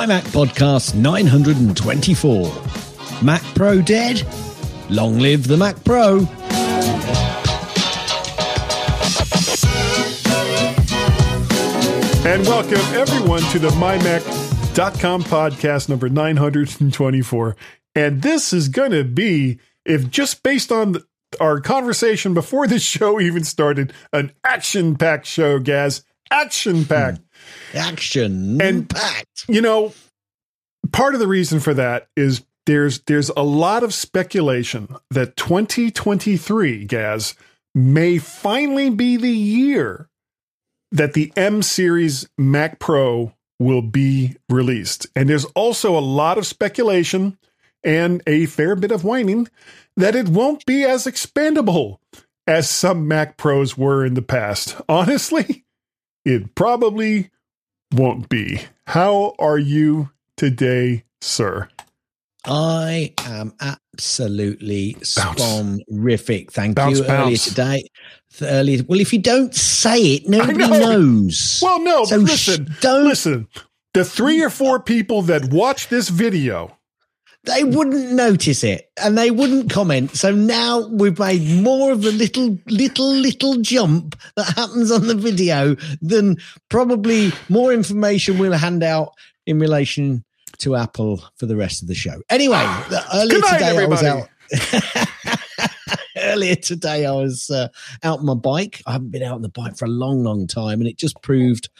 My Mac Podcast 924. Mac Pro dead? Long live the Mac Pro. And welcome everyone to the MyMac.com podcast number 924. And this is going to be, if just based on the, our conversation before the show even started, an action packed show, Gaz. Action packed. Action And- packed. You know, part of the reason for that is there's there's a lot of speculation that 2023, Gaz, may finally be the year that the M series Mac Pro will be released. And there's also a lot of speculation and a fair bit of whining that it won't be as expandable as some Mac Pros were in the past. Honestly, it probably won't be. How are you today, sir? I am absolutely spon-rific. Thank Bounce, you. Earlier bounce. today. Earlier, well, if you don't say it, nobody know. knows. Well, no, So but sh- listen, don't- listen. The three or four people that watch this video, they wouldn't notice it and they wouldn't comment. So now we've made more of a little, little, little jump that happens on the video than probably more information we'll hand out in relation to Apple for the rest of the show. Anyway, earlier night, today I was out. earlier today I was uh, out on my bike. I haven't been out on the bike for a long, long time, and it just proved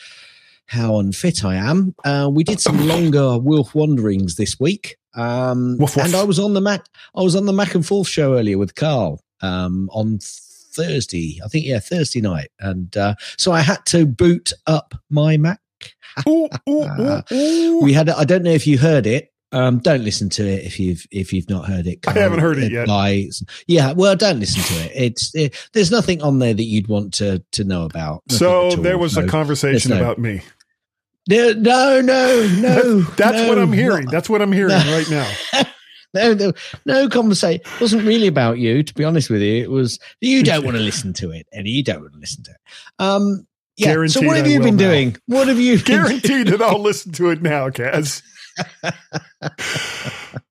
how unfit I am. Uh, we did some longer Wolf wanderings this week. Um, Woof, woof. and I was on the Mac. I was on the Mac and Forth show earlier with Carl um, on Thursday. I think yeah, Thursday night, and uh, so I had to boot up my Mac. ooh, ooh, ooh, ooh. We had. I don't know if you heard it. Um, don't listen to it if you've if you've not heard it. I haven't heard it yet. Advise- Yeah, well, don't listen to it. It's it, there's nothing on there that you'd want to to know about. So there was a conversation no- about me. No, no, no. That's no, what I'm hearing. not- That's what I'm hearing No. right now. no, no, no conversation. It wasn't really about you, to be honest with you. It was you don't want to listen to it, and you don't want to listen to it. Um, yeah. so what have I you been now. doing? What have you been Guaranteed that I'll listen to it now, Gaz.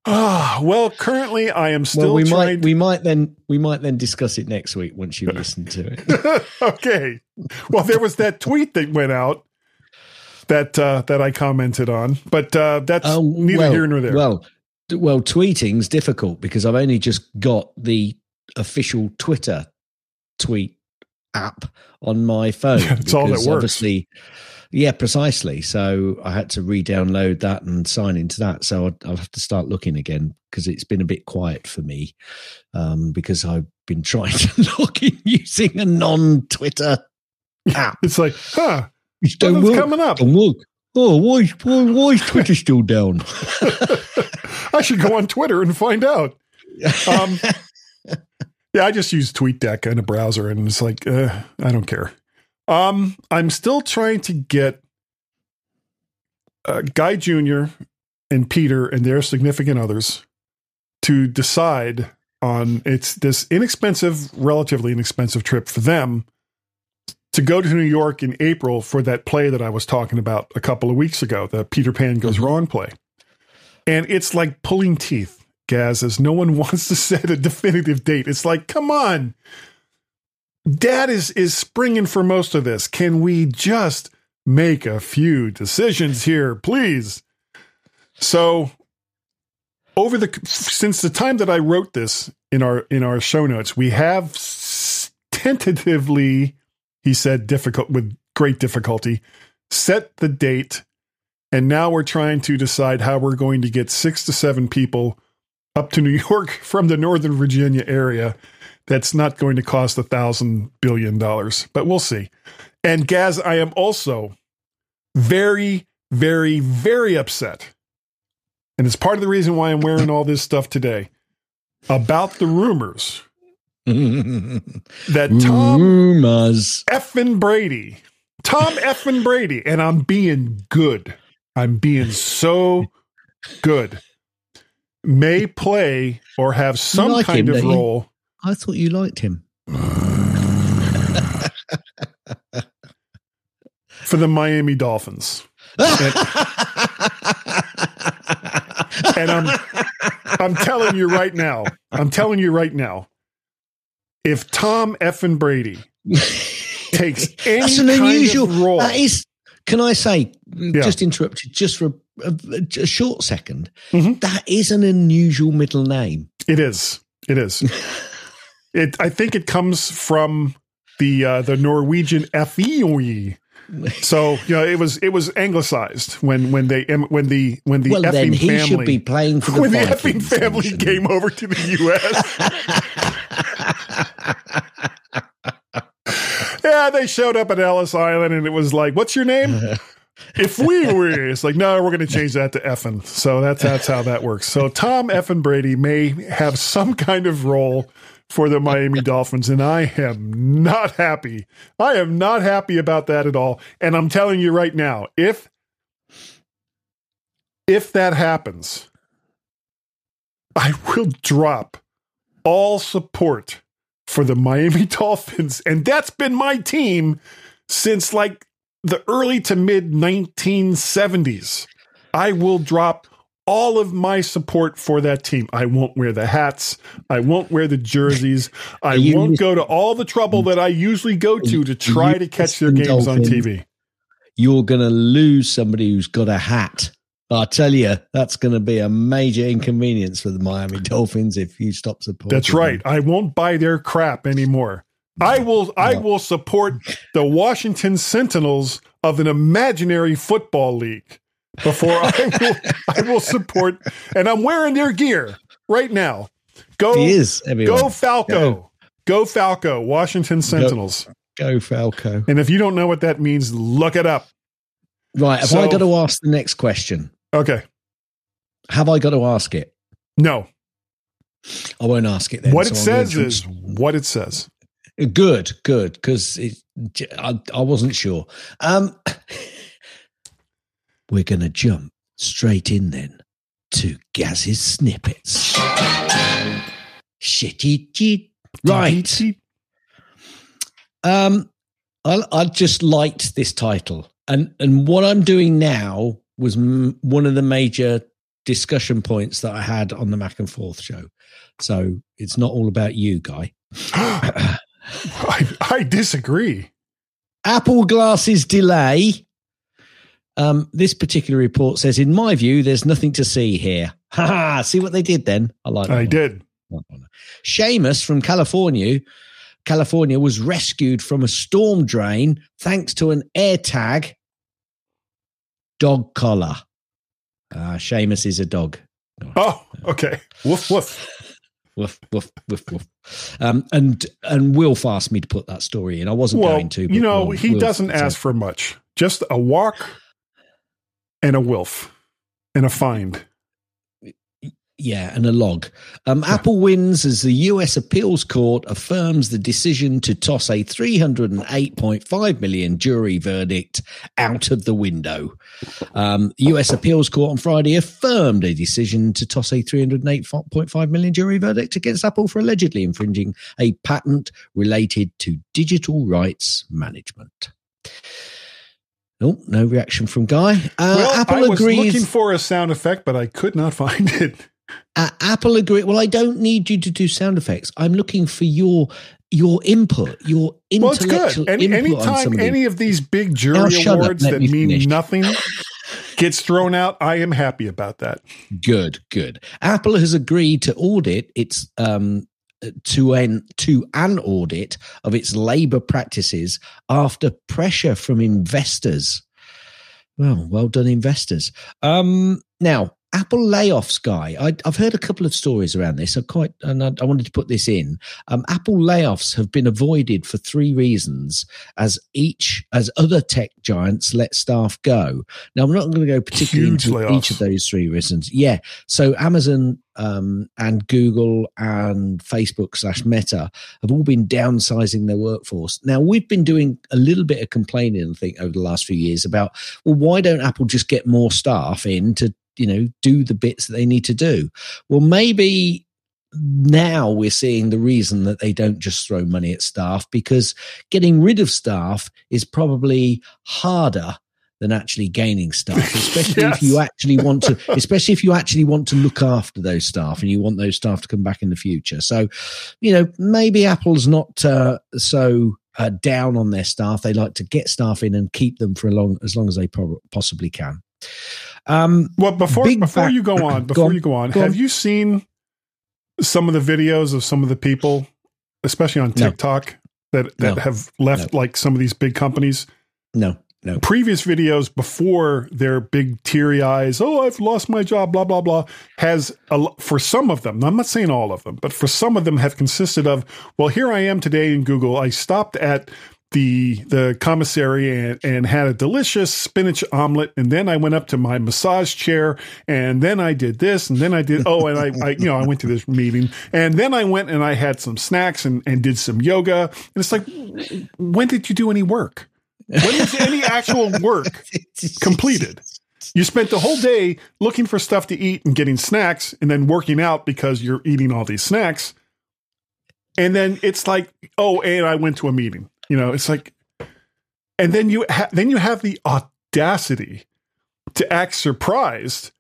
Ah, well, currently I am still well, we trying. might we might then we might then discuss it next week once you listen to it. okay. Well, there was that tweet that went out that uh, that I commented on, but uh, that's neither well, here nor there. Well, well, tweeting's difficult because I've only just got the official Twitter tweet app on my phone. It's all that works. Obviously, yeah, precisely. So I had to re-download that and sign into that. So I'll, I'll have to start looking again because it's been a bit quiet for me um, because I've been trying to log in using a non-Twitter app. it's like, huh? Which don't work. coming up. Don't work. Oh, why, why, why is Twitter still down? I should go on Twitter and find out. Um, yeah, I just use TweetDeck in a browser, and it's like, uh, I don't care. Um, I'm still trying to get uh, Guy Jr. and Peter and their significant others to decide on it's this inexpensive, relatively inexpensive trip for them to go to New York in April for that play that I was talking about a couple of weeks ago, the Peter Pan Goes mm-hmm. Wrong play. And it's like pulling teeth, Gaz, as no one wants to set a definitive date. It's like, come on. Dad is is springing for most of this. Can we just make a few decisions here, please? So over the since the time that I wrote this in our in our show notes, we have tentatively, he said, difficult with great difficulty, set the date, and now we're trying to decide how we're going to get six to seven people up to New York from the Northern Virginia area. That's not going to cost a thousand billion dollars, but we'll see. And Gaz, I am also very, very, very upset. And it's part of the reason why I'm wearing all this stuff today about the rumors that Tom Rumors. effing Brady, Tom effing Brady, and I'm being good. I'm being so good. May play or have some like kind him, of don't you? role. I thought you liked him. for the Miami Dolphins. and I'm I'm telling you right now, I'm telling you right now, if Tom Effin Brady takes any That's an kind unusual. of role, That is. Can I say, Yeah. just interrupt you just for a, a, a short 2nd Mhm. That is an unusual middle name. it is, it is. it I think it comes from the uh, the Norwegian FEOE. So you know it was it was anglicized when when they when the when the well, effing then he family should be playing for the when the effing family came over to the U.S. yeah, they showed up at Ellis Island, and it was like, "What's your name?" if we were, it's like, no, we're going to change that to Effin. So that's that's how that works. So Tom Effin Brady may have some kind of role for the Miami Dolphins, and I am not happy. I am not happy about that at all. And I'm telling you right now, if if that happens, I will drop all support for the Miami Dolphins, and that's been my team since like the early to mid 1970s. I will drop all of my support for that team. I won't wear the hats. I won't wear the jerseys. I You won't go to all the trouble that I usually go to to try to catch their games on TV. You're going to lose somebody who's got a hat. I tell you, that's going to be a major inconvenience for the Miami Dolphins if you stop supporting. That's right. I won't buy their crap anymore. I will I will support the Washington Sentinels of an imaginary football league before I will I will support and I'm wearing their gear right now. Go He is. Everyone. go Falco. Go. Falco, Washington Sentinels. Go Falco. And if you don't know what that means, look it up. Right. Have So- I got to ask the next question? Okay. Have I got to ask it? No. I won't ask it then. what so it says is what it says. Good, good, because I, I wasn't sure. Um, we're going to jump straight in then to Gaz's snippets. Shitty, right? Um, I, I just liked this title, and and what I'm doing now was m- one of the major discussion points that I had on the Mac and Forth show. So it's not all about you, guy. I, I disagree. Apple glasses delay. Um, this particular report says, in my view, there's nothing to see here. Ha ha! See what they did then? I like. that I did. Seamus from California, California was rescued from a storm drain thanks to an AirTag dog collar. Uh, Seamus is a dog. Oh, okay. Woof woof. Woof, woof, woof, woof. Um, and and Wilf asked me to put that story in. I wasn't Well, going to. but you know, Wil- he Wilf doesn't ask for much. Just a walk and a wilf and a find. Yeah, and a log. Um, Apple wins as the US appeals court affirms the decision to toss a 308.5 million jury verdict out of the window. Um, US appeals court on Friday affirmed a decision to toss a 308.5 million jury verdict against Apple for allegedly infringing a patent related to digital rights management. Oh, no reaction from Guy. Uh, well, Apple I was agrees. looking for a sound effect, but I could not find it. Uh, Apple agree. Well, I don't need you to do sound effects. I'm looking for your your input, your Well, it's intellectual good. Any, input anytime any of these big jury Now up, awards that me mean finish. nothing gets thrown out, I am happy about that. Good, good. Apple has agreed to audit its um to an to an audit of its labor practices after pressure from investors. Well, well done, investors. Um, now, Apple layoffs, guy. I, I've heard a couple of stories around this. I quite, and I, I wanted to put this in. Um, Apple layoffs have been avoided for three reasons, as each as other tech giants let staff go. Now, I'm not going to go particularly Huge into layoffs. each of those three reasons. Yeah, so Amazon um, and Google and Facebook slash Meta have all been downsizing their workforce. Now we've been doing a little bit of complaining, I think, over the last few years about well, why don't Apple just get more staff in to you know do the bits that they need to do? Well, maybe now we're seeing the reason that they don't just throw money at staff because getting rid of staff is probably harder than actually gaining staff, especially Yes. if you actually want to, especially if you actually want to look after those staff and you want those staff to come back in the future. So, you know, maybe Apple's not uh, so uh, down on their staff. They like to get staff in and keep them for a long, as long as they possibly can. Um, Well, before before back- you go on, Go before on. you go on, Go have on. you seen some of the videos of some of the people, especially on No. TikTok, that that No. have left like some of these big companies? no, no. Previous videos before their big teary eyes, oh, I've lost my job, blah blah blah, has a, for some of them. I'm not saying all of them, but for some of them have consisted of, well, here I am today in Google. I stopped at the the commissary and, and had a delicious spinach omelet. And then I went up to my massage chair and then I did this and then I did oh and I, I you know I went to this meeting and then I went and I had some snacks and, and did some yoga. And it's like when did you do any work? When is any actual work completed? You spent the whole day looking for stuff to eat and getting snacks and then working out because you're eating all these snacks. And then it's like oh and i went to a meeting you know it's like and then you ha- then you have the audacity to act surprised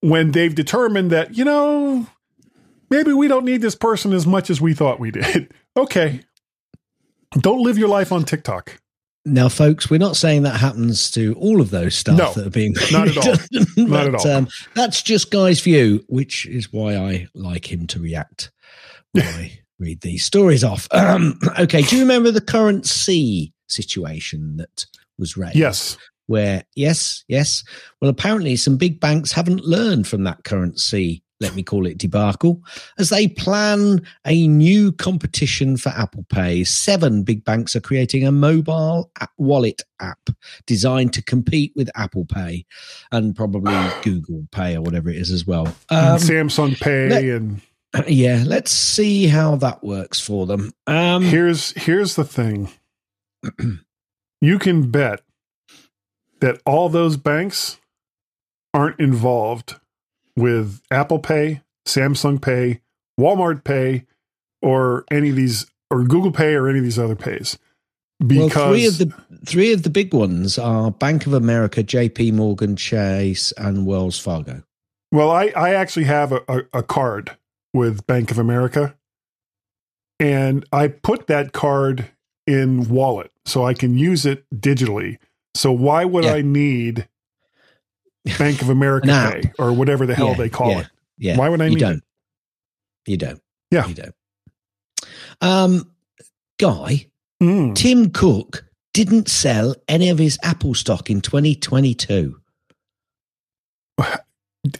when they've determined that you know maybe we don't need this person as much as we thought we did. Okay. Don't live your life on tiktok. Now, folks, we're not saying that happens to all of those staff No, that are being not at all. redundant, Not at all. Um, that's just Guy's view, which is why I like him to react. I read these stories off. Um, okay, do you remember the CurrentC situation that was raised? yes Where, yes, yes. Well, apparently some big banks haven't learned from that CurrentC, let me call it debacle, as they plan a new competition for Apple Pay. Seven big banks are creating a mobile app- wallet app designed to compete with Apple Pay and probably Google Pay or whatever it is as well. Um, samsung pay let- and yeah, let's see how that works for them. Um, here's here's the thing you can bet that all those banks aren't involved with apple pay samsung pay walmart pay or any of these or google pay or any of these other pays because well, three of the three of the big ones are Bank of America, J.P. Morgan Chase, and Wells Fargo. Well, I, I actually have a, a, a card with Bank of America, and I put that card in wallet so I can use it digitally. So why would Yeah. I need Bank of America. Pay or whatever the hell Yeah, they call yeah, it? Yeah, Why would I need you need don't. it? You don't. Yeah. you don't. Um, Guy Mm. Tim Cook didn't sell any of his Apple stock in 2022.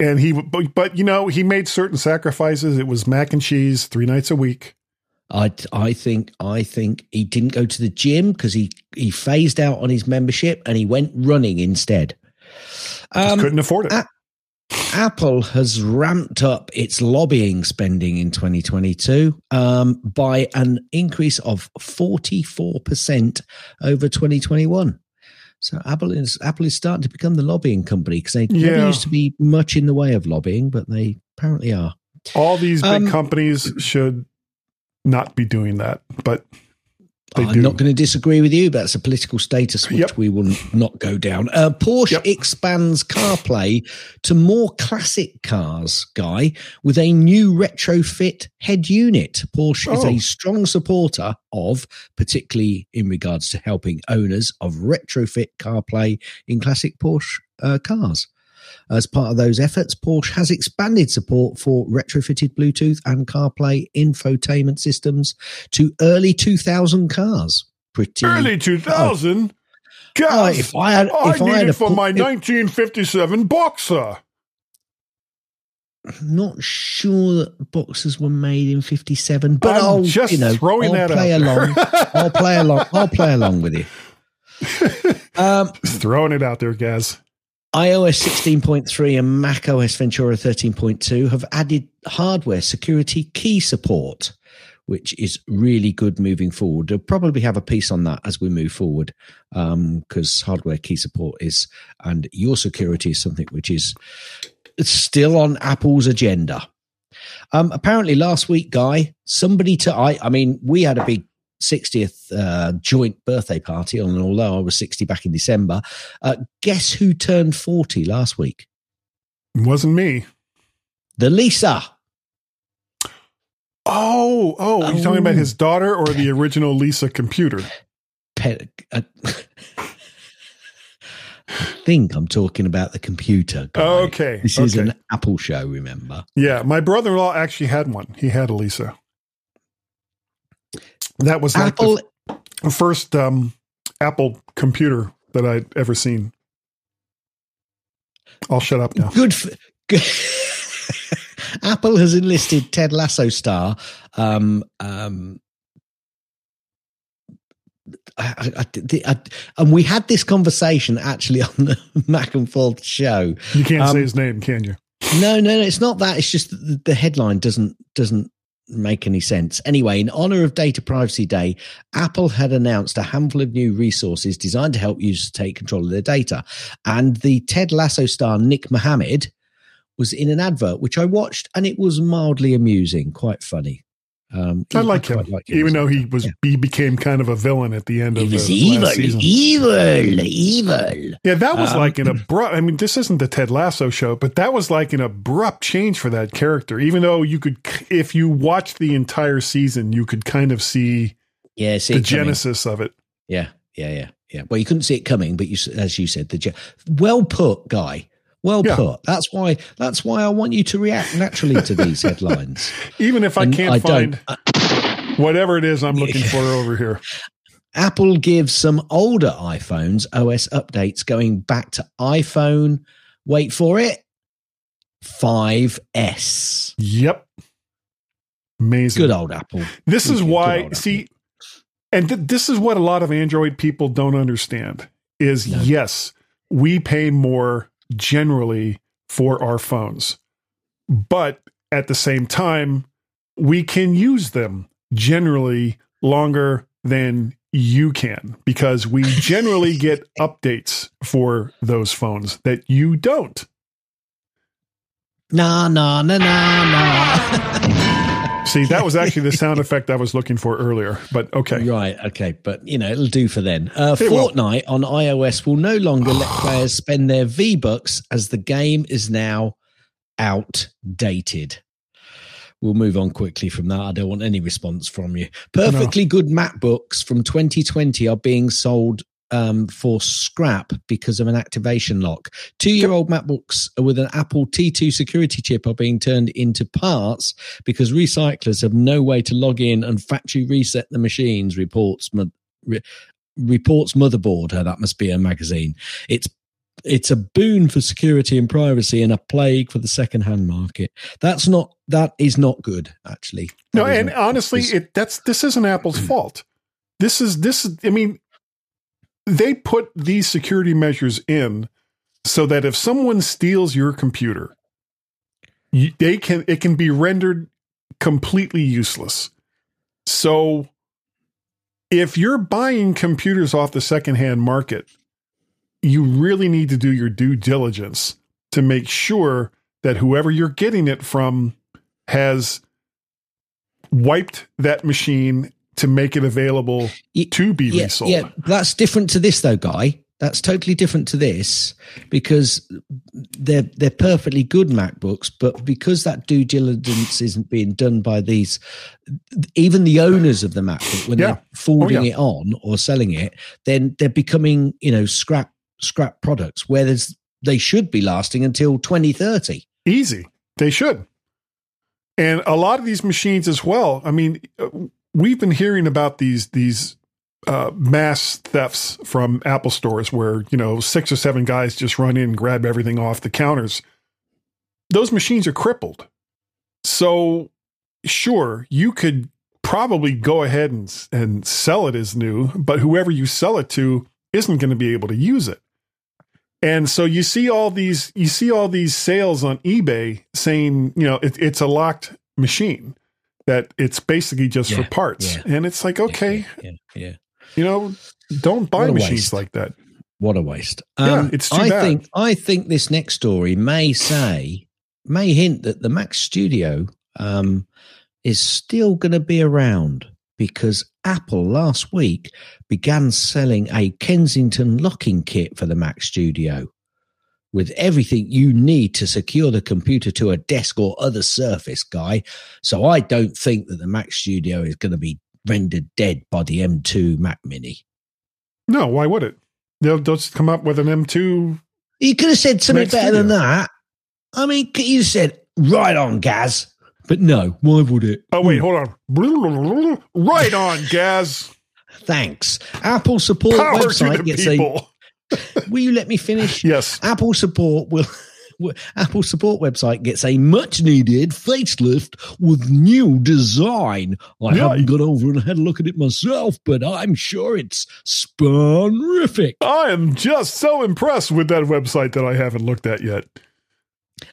And he, but, but you know, he made certain sacrifices. It was mac and cheese three nights a week. I I think I think he didn't go to the gym because he he phased out on his membership and he went running instead. Um, couldn't afford it. Apple has ramped up its lobbying spending in 2022 um, by an increase of 44% over 2021. So Apple is Apple is starting to become the lobbying company because they never used to be much in the way of lobbying, but they apparently are. All these big um, companies should not be doing that, but they I'm do. not going to disagree with you, but it's a political status which Yep. we will not go down. Uh, Porsche Yep. expands CarPlay to more classic cars, Guy, with a new retrofit head unit. Porsche is Oh. a strong supporter of, particularly in regards to helping owners of retrofit CarPlay in classic Porsche uh, cars. As part of those efforts, Porsche has expanded support for retrofitted Bluetooth and CarPlay infotainment systems to early 2000 cars. Pretty Early 2000? Oh, God, if I had, I if I need had it for my if- 1957 Boxer. not sure that boxes were made in 57, but I'm I'll just you know throwing I'll that play out along. I'll play along. I'll play along with you. Um, throwing it out there, Gaz. iOS 16.3 and Mac OS Ventura 13.2 have added hardware security key support, which is really good moving forward. They'll probably have a piece on that as we move forward because hardware key support is, and your security is something which is still on Apple's agenda. Um, apparently, last week, Guy, somebody to I, I mean, we had a big 60th uh, joint birthday party. And although I was 60 back in December, uh, guess who turned 40 last week? It wasn't me. The Lisa. Oh, oh, are you talking about Oh. his daughter or the original Lisa computer? Pe- uh, I think I'm talking about the computer. Guy. Okay. This is okay. an Apple show, remember? Yeah, my brother-in-law actually had one. He had a Lisa. That was like Apple. the first um, Apple computer that I'd ever seen. I'll shut up now. Good. For, good. Apple has enlisted Ted Lasso star. Um, um, I, I, I, I- and we had this conversation actually on the Mac and Forth show. You can't Um, say his name, can you? No, no, no, it's not that. It's just the, the headline doesn't doesn't make any sense. Anyway, in honor of Data Privacy Day, Apple had announced a handful of new resources designed to help users take control of their data. And the Ted Lasso star Nick Mohammed was in an advert which I watched, and it was mildly amusing, quite funny. Um, I like him, quite like even though he was Yeah. he became kind of a villain at the end He of was the evil, last season. evil, evil. Yeah, that was Um, like an abrupt. I mean, this isn't the Ted Lasso show, but that was like an abrupt change for that character. Even though you could, if you watched the entire season, you could kind of see Yeah, see the it coming. genesis of it. Yeah, yeah, yeah, yeah. Well, you couldn't see it coming, but you, as you said, the ge- well put, guy. Well Yeah. put. That's why. That's why I want you to react naturally to these headlines. Even if I And can't find don't. Uh, whatever it is I'm looking for over here. Apple gives some older iPhones OS updates going back to iPhone. Wait for it. 5S. Yep. Amazing. Good old Apple. This is Good why, see, and th- this is what a lot of Android people don't understand is No. yes, we pay more generally for our phones, but at the same time, we can use them generally longer than you can because we generally get updates for those phones that you don't. Nah, nah, nah, nah, nah. See, that was actually the sound effect I was looking for earlier, but okay. Right, okay, but you know, it'll do for then. Uh, It will. Fortnite on iOS will no longer let players spend their V Bucks as the game is now outdated. We'll move on quickly from that. I don't want any response from you. Perfectly good MacBooks from 2020 are being sold um, for scrap because of an activation lock. Two year old MacBooks with an Apple T2 security chip are being turned into parts because recyclers have no way to log in and factory reset the machines, reports. mo- Re, reports motherboard uh, that must be a magazine it's it's a boon for security and privacy and a plague for the second-hand market that's not that is not good actually No, and not honestly, it that's this isn't Apple's fault. This is this I mean, they put these security measures in so that if someone steals your computer, they can it can be rendered completely useless. So if you're buying computers off the secondhand market, you really need to do your due diligence to make sure that whoever you're getting it from has wiped that machine to make it available to be yeah, resold. yeah that's different to this though guy that's totally different to this because they're they're perfectly good macbooks but because that due diligence isn't being done by these even the owners of the macbook when Yeah. they're forwarding Oh, yeah. it on or selling it then they're becoming you know scrap scrap products where there's they should be lasting until 2030 Easy. They should. And a lot of these machines as well. I mean, uh, we've been hearing about these these uh, mass thefts from Apple stores where, you know, six or seven guys just run in and grab everything off the counters. Those machines are crippled. So, sure, you could probably go ahead and, and sell it as new, but whoever you sell it to isn't going to be able to use it. And so you see all these you see all these sales on eBay saying, you know, it, it's a locked machine that it's basically just for parts. yeah. And it's like, okay, yeah yeah, yeah. you know, don't buy machines waste. like that. What a waste. Yeah, Um, it's too I bad. think I think this next story may say may hint that the Mac Studio um, is still going to be around. because Apple last week began selling a Kensington locking kit for the Mac Studio with everything you need to secure the computer to a desk or other surface, guy. So I don't think that the Mac Studio is going to be rendered dead by the M2 Mac Mini. No, why would it? They'll just come up with an M2. You could have said something Mac better Studio. than that. I mean, you said, right on, Gaz. But no, why would it? Oh, wait, hold on. Right on, Gaz. Thanks. Apple support Power website gets people. a. Will you let me finish? Yes. Apple support will. Apple support website gets a much needed facelift with new design. I Yeah. haven't got over and had a look at it myself, but I'm sure it's spanific. I am just so impressed with that website that I haven't looked at yet.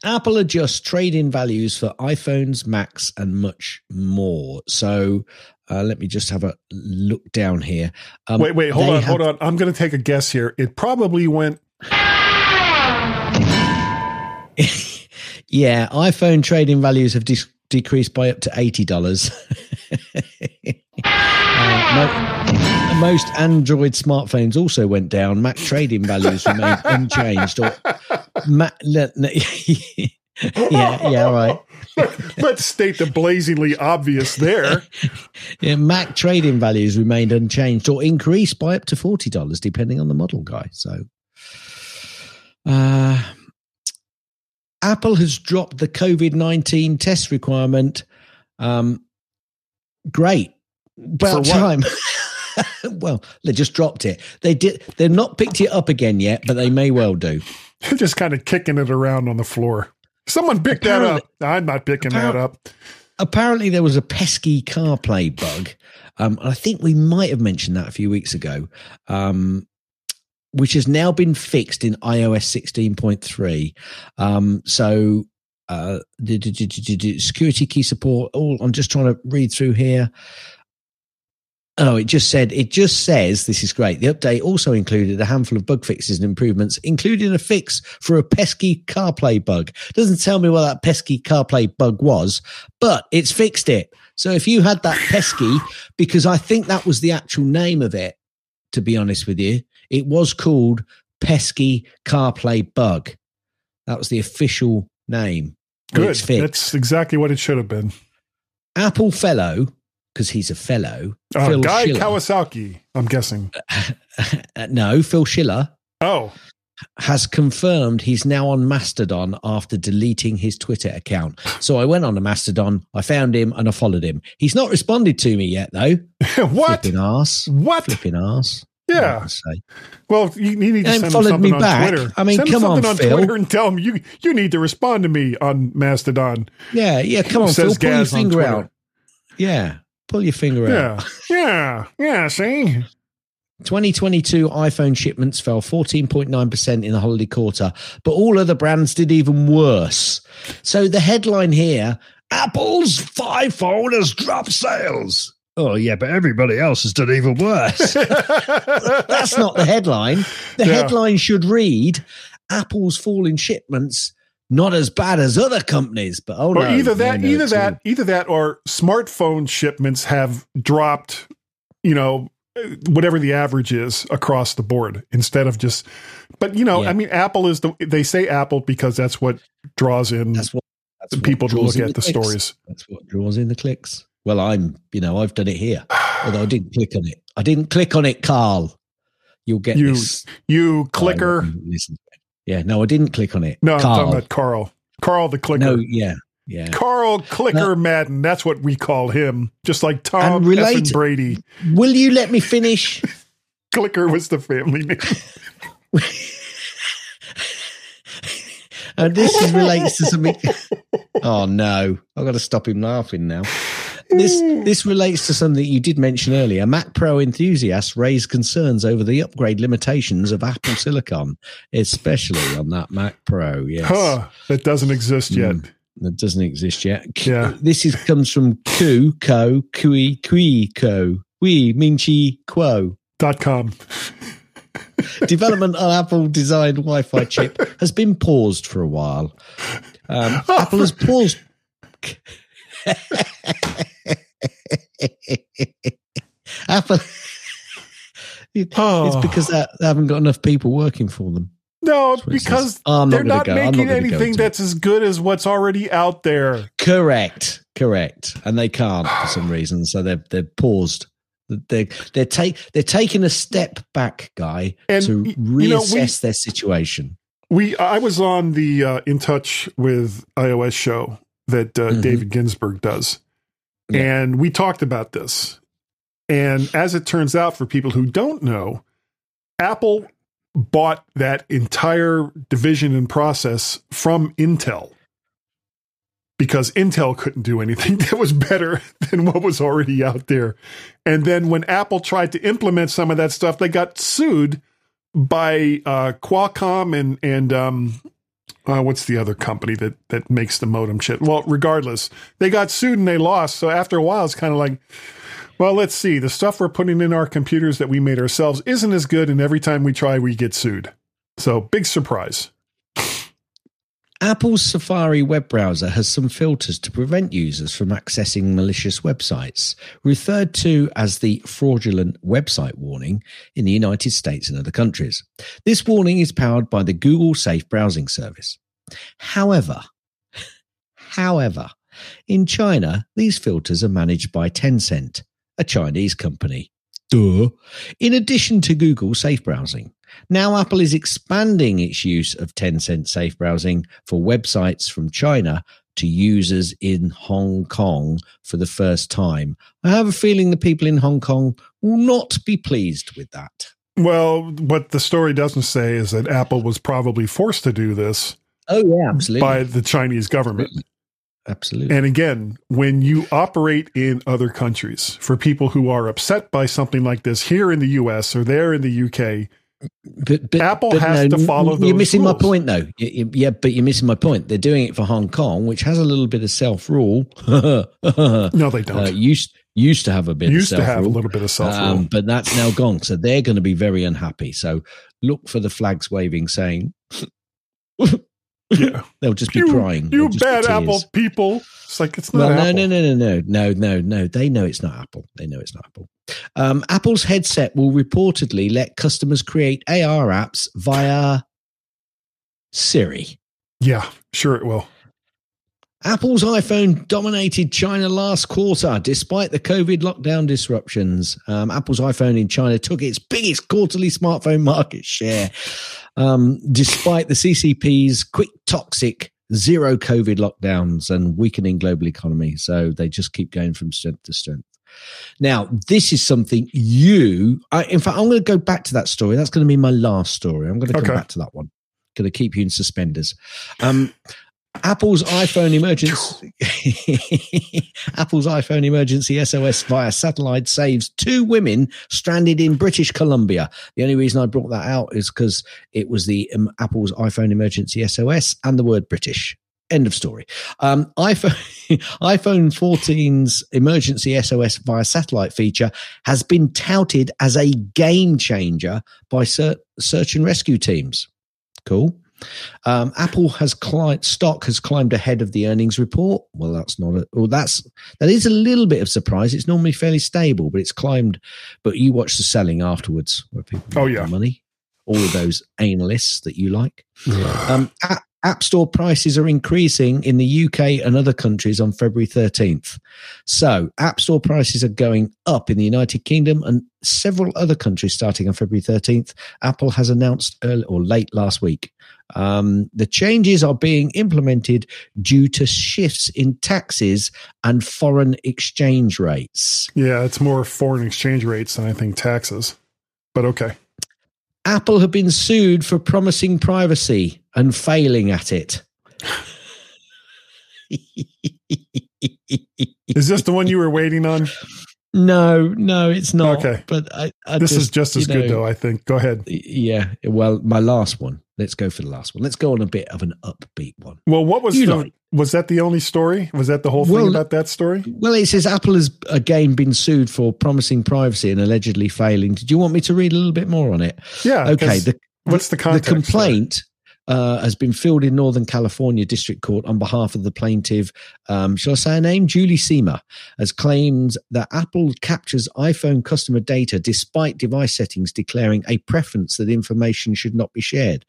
Apple adjusts trade-in values for iPhones, Macs, and much more. So uh, let me just have a look down here. Um, Wait, wait, hold on, have- hold on. I'm going to take a guess here. It probably went. yeah, iPhone trading values have de- decreased by up to eighty dollars. uh, mo- most Android smartphones also went down. Mac trading values remained unchanged. Or Ma- le- ne- yeah, yeah, all right. Let's state the blazingly obvious there. Yeah, Mac trading values remained unchanged or increased by up to forty dollars, depending on the model guy. So, uh, Apple has dropped the COVID nineteen test requirement. Um, great, about time. well, they just dropped it. They did. They've not picked it up again yet, but they may well do. They're Just kind of kicking it around on the floor. Someone pick that up. I'm not picking that up. apparently there was a pesky CarPlay bug. Um, and I think we might have mentioned that a few weeks ago, um, which has now been fixed in iOS 16.3. Um, so uh, security key support. All I'm just trying to read through here. Oh, it just said, it just says, this is great. The update also included a handful of bug fixes and improvements, including a fix for a pesky CarPlay bug. Doesn't tell me what that pesky CarPlay bug was, but it's fixed it. So if you had that pesky, because I think that was the actual name of it, to be honest with you, it was called pesky CarPlay bug. That was the official name. Good. That's exactly what it should have been. Apple fellow, because he's a fellow. Uh, Phil Guy Schiller. Kawasaki, I'm guessing. No, Phil Schiller Oh, has confirmed he's now on Mastodon after deleting his Twitter account. So I went on to Mastodon, I found him, and I followed him. He's not responded to me yet, though. what? Flipping ass. What? Flipping ass. Yeah. Say. Well, you, need to Ain't send him followed something me on back. Twitter. I mean, send come on, something on Phil. Twitter and tell him you you need to respond to me on Mastodon. Yeah, yeah. Come on, Phil. Pull your finger out. Yeah. Pull your finger out. Yeah, yeah, yeah. See, 2022 iPhone shipments fell 14.9% in the holiday quarter, but all other brands did even worse. So the headline here Apple's five phone has dropped sales. Oh, yeah, but everybody else has done even worse. That's not the headline. The Yeah. headline should read Apple's fall in shipments, not as bad as other companies. But oh, or no. either that, no, either that, either that, or smartphone shipments have dropped. You know, whatever the average is across the board, instead of just. But you know, Yeah. I mean, Apple is the. They say Apple because that's what draws in That's what. That's what people to look at the clicks. stories. That's what draws in the clicks. Well, I'm, you know, I've done it here. Although I didn't click on it. I didn't click on it, Carl. You'll get You this. You clicker. Listen. Yeah, no, I didn't click on it. No, I'm talking about Carl. Carl the clicker. no, yeah, yeah. Carl Clicker Madden. That's what we call him. Just like Tom And relate- effing Brady. Will you let me finish? Clicker was the family name. and this relates to something. Oh no, I've got to stop him laughing now. This this relates to something you did mention earlier. Mac Pro enthusiasts raised concerns over the upgrade limitations of Apple Silicon, especially on that Mac Pro. Yes. Huh. That doesn't exist yet. Mm. that doesn't exist yet. K- Yeah. This is comes from Ku Ko Kui Kui Ko Kui Minchi Quo. Dot com. Development on Apple designed Wi-Fi chip has been paused for a while. Um, Apple has paused. Apple. It- Oh. It's because they haven't got enough people working for them. No, because Oh, they're not making not gonna go anything it. that's as good as what's already out there. Correct, correct, and they can't for some reason, so they're they're paused. They they're take they're taking a step back, guy, And, to y- you know, we- reassess their situation. We I was on the uh, In Touch with iOS show that uh, Mhm. David Ginsburg does. And we talked about this. And as it turns out for people who don't know, Apple bought that entire division and process from Intel. Because Intel couldn't do anything that was better than what was already out there. And then when Apple tried to implement some of that stuff, they got sued by uh, Qualcomm and and um, uh, what's the other company that that makes the modem chip? Well, regardless, they got sued and they lost. So after a while, it's kind of like, well, let's see. The stuff we're putting in our computers that we made ourselves isn't as good, and every time we try, we get sued. So big surprise. Apple's Safari web browser has some filters to prevent users from accessing malicious websites, referred to as the fraudulent website warning in the United States and other countries. This warning is powered by the Google Safe Browsing Service. However, however, in China, these filters are managed by Tencent, a Chinese company. Duh. In addition to Google Safe Browsing, now Apple is expanding its use of Tencent Safe Browsing for websites from China to users in Hong Kong for the first time. I have a feeling the people in Hong Kong will not be pleased with that. Well, what the story doesn't say is that Apple was probably forced to do this Oh yeah, absolutely. by the Chinese government. absolutely. And again, when you operate in other countries, for people who are upset by something like this here in the US or there in the UK, But, but Apple but has to follow You're missing my point, though. Yeah, but you're missing my point. They're doing it for Hong Kong, which has a little bit of self rule. uh, no, they don't. used used to have a bit Used of to have a little bit of self rule. Um, but that's now gone. So they're going to be very unhappy. So look for the flags waving saying, yeah. they'll just be You, crying. you They'll just be bad. Apple people. It's like it's not Well, no, no, no, no, no, no, no, no. They know it's not Apple. They know it's not Apple. Um, Apple's headset will reportedly let customers create AR apps via Siri. Yeah, sure it will. Apple's iPhone dominated China last quarter despite the COVID lockdown disruptions. Um, Apple's iPhone in China took its biggest quarterly smartphone market share um, despite the CCP's quick, toxic, zero COVID lockdowns and weakening global economy. So they just keep going from strength to strength. Now, this is something you, I, in fact, I'm going to go back to that story. That's going to be my last story. I'm going to come Okay. back to that one. Going to keep you in suspenders. Um, Apple's iPhone emergency Apple's iPhone emergency SOS via satellite saves two women stranded in British Columbia. The only reason I brought that out is because it was the um, Apple's iPhone emergency SOS and the word British. End of story. Um, iPhone iPhone 14's emergency SOS via satellite feature has been touted as a game changer by ser- search and rescue teams. Cool. Um, Apple has climbed, stock has climbed ahead of the earnings report. Well, that's not a, well, that's, that is a little bit of surprise. It's normally fairly stable, but it's climbed. But you watch the selling afterwards where people Oh, yeah. money. All of those analysts that you like. Um, a- App Store prices are increasing in the UK and other countries on February 13th. So, App Store prices are going up in the United Kingdom and several other countries starting on February 13th. Apple has announced early or late last week. Um, the changes are being implemented due to shifts in taxes and foreign exchange rates. Yeah, it's more foreign exchange rates than I think taxes. But okay. Apple have been sued for promising privacy and failing at it. Is this the one you were waiting on? No, no, it's not. Okay. but I, I This is just as good, though, I think. Go ahead. Yeah, well, my last one. Let's go for the last one. Let's go on a bit of an upbeat one. Well, what was You the, like- was that the only story? Was that the whole thing about that story? Well, it says Apple has again been sued for promising privacy and allegedly failing. Did you want me to read a little bit more on it? Yeah. Okay. the what's the the context? there? Uh, has been filed in Northern California District Court on behalf of the plaintiff. Um, shall I say her name? Julie Seamer has claimed that Apple captures iPhone customer data despite device settings declaring a preference that information should not be shared.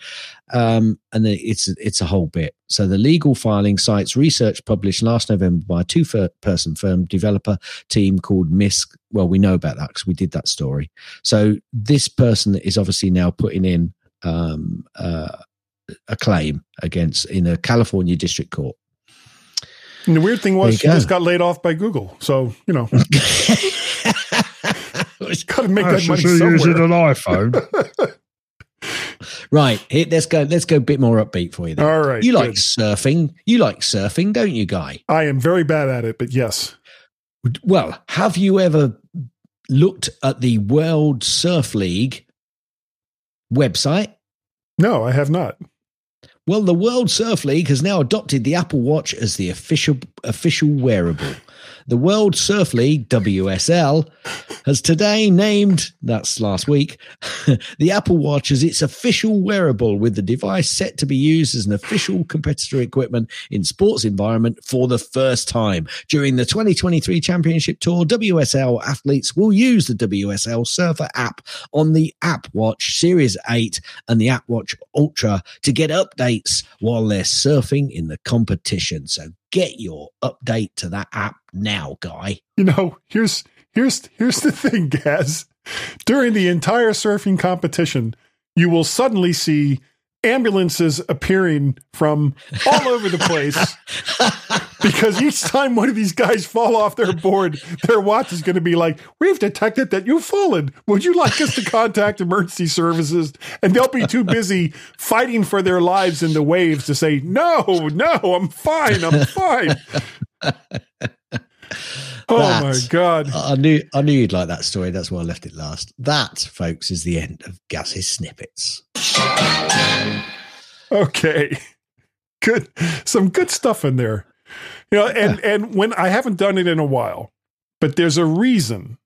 Um, and it's it's a whole bit. So the legal filing cites research published last November by a two-person firm developer team called Mysk. Well, we know about that because we did that story. So this person is obviously now putting in um, uh, a claim against in a California district court. And the weird thing was, she go. just got laid off by Google. So you know, got to make that money somewhere. using an iPhone. right, here, let's go. Let's go a bit more upbeat for you. Then. All right, you good. like surfing? You like surfing, don't you, Guy? I am very bad at it, but yes. Well, have you ever looked at the World Surf League website? No, I have not. Well, the World Surf League has now adopted the Apple Watch as the official official wearable. The World Surf League, WSL, has today named, that's last week, the Apple Watch as its official wearable, with the device set to be used as an official competitor equipment in sports environment for the first time. During the 2023 Championship Tour, WSL athletes will use the WSL Surfer app on the Apple Watch Series 8 and the Apple Watch Ultra to get updates while they're surfing in the competition. So get your update to that app now, guy. You know, here's here's here's the thing, Gaz. During the entire surfing competition, you will suddenly see ambulances appearing from all over the place because each time one of these guys fall off their board, their watch is going to be like, "We've detected that you've fallen. Would you like us to contact emergency services?" And they'll be too busy fighting for their lives in the waves to say, "No, no, I'm fine. I'm fine." Oh that, my god! I knew I knew you'd like that story. That's why I left it last. That, folks, is the end of Gaz's snippets. Okay, good. Some good stuff in there. You know, and and when I haven't done it in a while, but there's a reason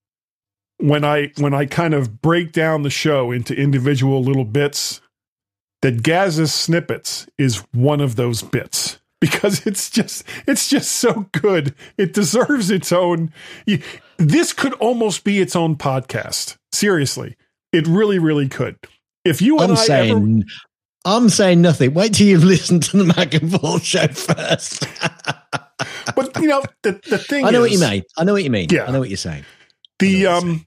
when I when I kind of break down the show into individual little bits that Gaz's snippets is one of those bits because it's just it's just so good. It deserves its own. This could almost be its own podcast. Seriously, it really, really could. If you and I'm I saying, ever, I'm saying nothing. Wait till you've listened to the Mac and Paul show first. but you know the the thing. I know is, what you mean. I know what you mean. Yeah, I know what you're saying. The um,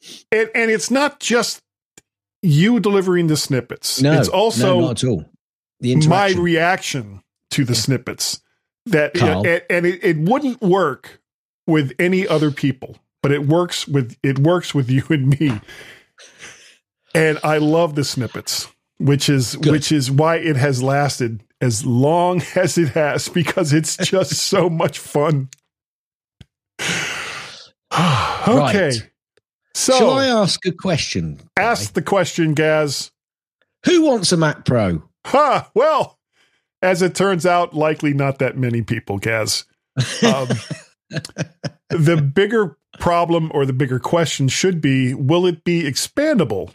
saying. and and it's not just you delivering the snippets. No, it's also no, not at all. The my reaction to the snippets that and, and it, it wouldn't work with any other people but it works with it works with you and me. And i love the snippets which is Good. which is why it has lasted as long as it has because it's just so much fun. Okay. Right. so shall i ask a question ask the question gaz. Who wants a mac pro? Huh well as it turns out, likely not that many people, Gaz. Um, the bigger problem or the bigger question should be will it be expandable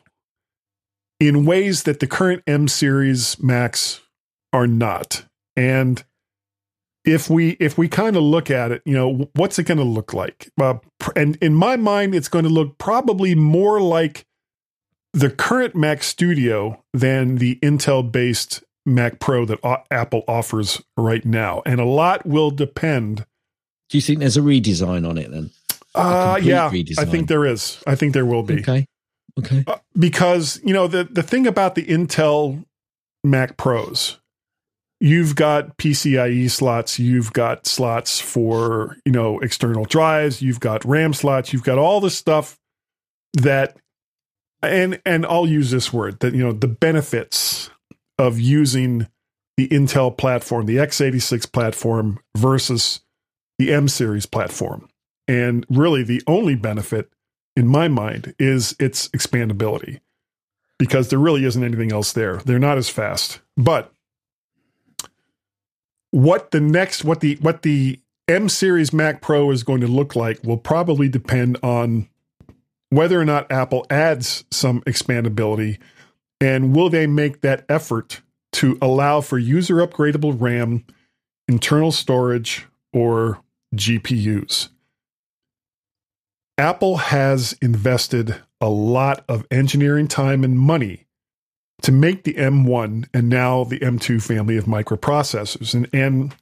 in ways that the current M series Macs are not? And if we if we kind of look at it, you know, what's it going to look like? Uh, and in my mind, it's going to look probably more like the current Mac Studio than the Intel based Mac Pro that Apple offers right now, and a lot will depend. Do you think there's a redesign on it then? Uh, yeah, redesign? I think there is. I think there will be. Okay. Okay. Uh, because you know the the thing about the Intel Mac Pros, you've got PCIe slots, you've got slots for you know external drives, you've got RAM slots, you've got all the stuff that, and and I'll use this word that you know the benefits of using the Intel platform, the x86 platform versus the M series platform. And really, the only benefit in my mind is its expandability because there really isn't anything else there. They're not as fast. But what the next, what the, what the M series Mac Pro is going to look like will probably depend on whether or not Apple adds some expandability and will they make that effort to allow for user upgradable RAM, internal storage, or GPUs. Apple has invested a lot of engineering time and money to make the M1 and now the M2 family of microprocessors. And, and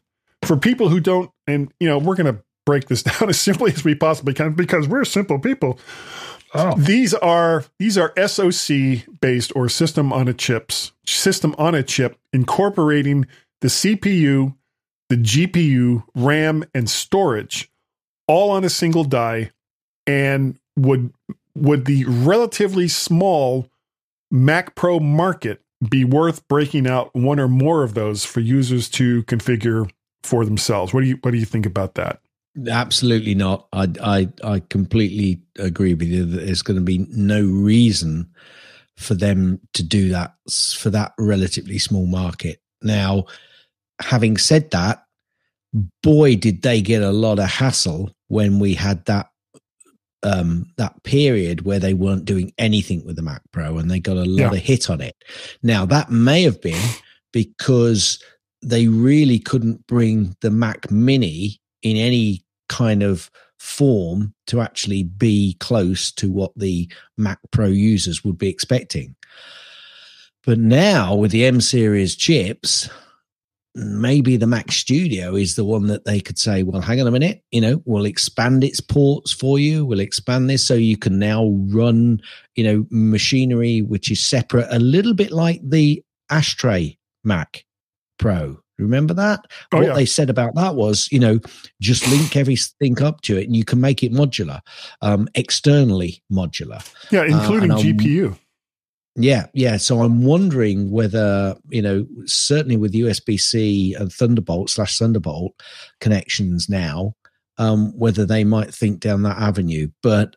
for people who don't, and you know, we're going to break this down as simply as we possibly can because we're simple people. Oh. These are these are SoC based or system on a chips system on a chip incorporating the CPU, the GPU, RAM, and storage all on a single die, and would would the relatively small Mac Pro market be worth breaking out one or more of those for users to configure for themselves? What do you what do you think about that? Absolutely not. I I I completely agree with you that there's going to be no reason for them to do that for that relatively small market. Now, having said that, boy did they get a lot of hassle when we had that um that period where they weren't doing anything with the Mac Pro and they got a lot yeah. of hit on it. Now, that may have been because they really couldn't bring the Mac Mini in any kind of form to actually be close to what the Mac Pro users would be expecting. But now with the M series chips, maybe the Mac Studio is the one that they could say, well, hang on a minute, you know, we'll expand its ports for you. We'll expand this so you can now run, you know, machinery which is separate, a little bit like the Ashtray Mac Pro. Remember that? Oh, what yeah. they said about that was, you know, just link everything up to it and you can make it modular, um, externally modular. Yeah, uh, including uh, GPU. Yeah, yeah. So I'm wondering whether, you know, certainly with USB C and Thunderbolt slash Thunderbolt connections now, um, whether they might think down that avenue. But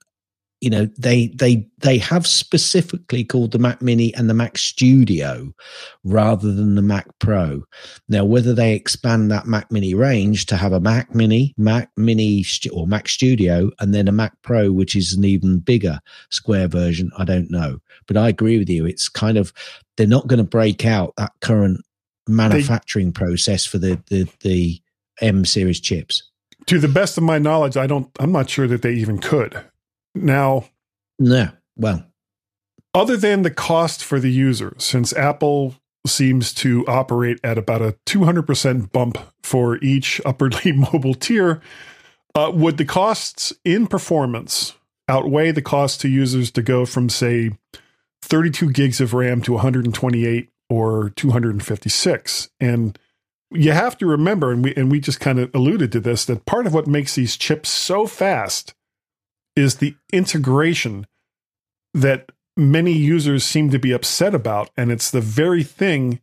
you know they they they have specifically called the Mac Mini and the Mac Studio rather than the Mac Pro. Now, whether they expand that Mac Mini range to have a Mac Mini, Mac Mini or Mac Studio, and then a Mac Pro, which is an even bigger square version, I don't know. But I agree with you. It's kind of they're not going to break out that current manufacturing they, process for the the the M series chips. To the best of my knowledge, I don't. I'm not sure that they even could. Now, yeah, well, other than the cost for the user, since Apple seems to operate at about a 200% bump for each upwardly mobile tier, uh, would the costs in performance outweigh the cost to users to go from, say, 32 gigs of RAM to 128 or 256? And you have to remember, and we and we just kind of alluded to this, that part of what makes these chips so fast is the integration that many users seem to be upset about. And it's the very thing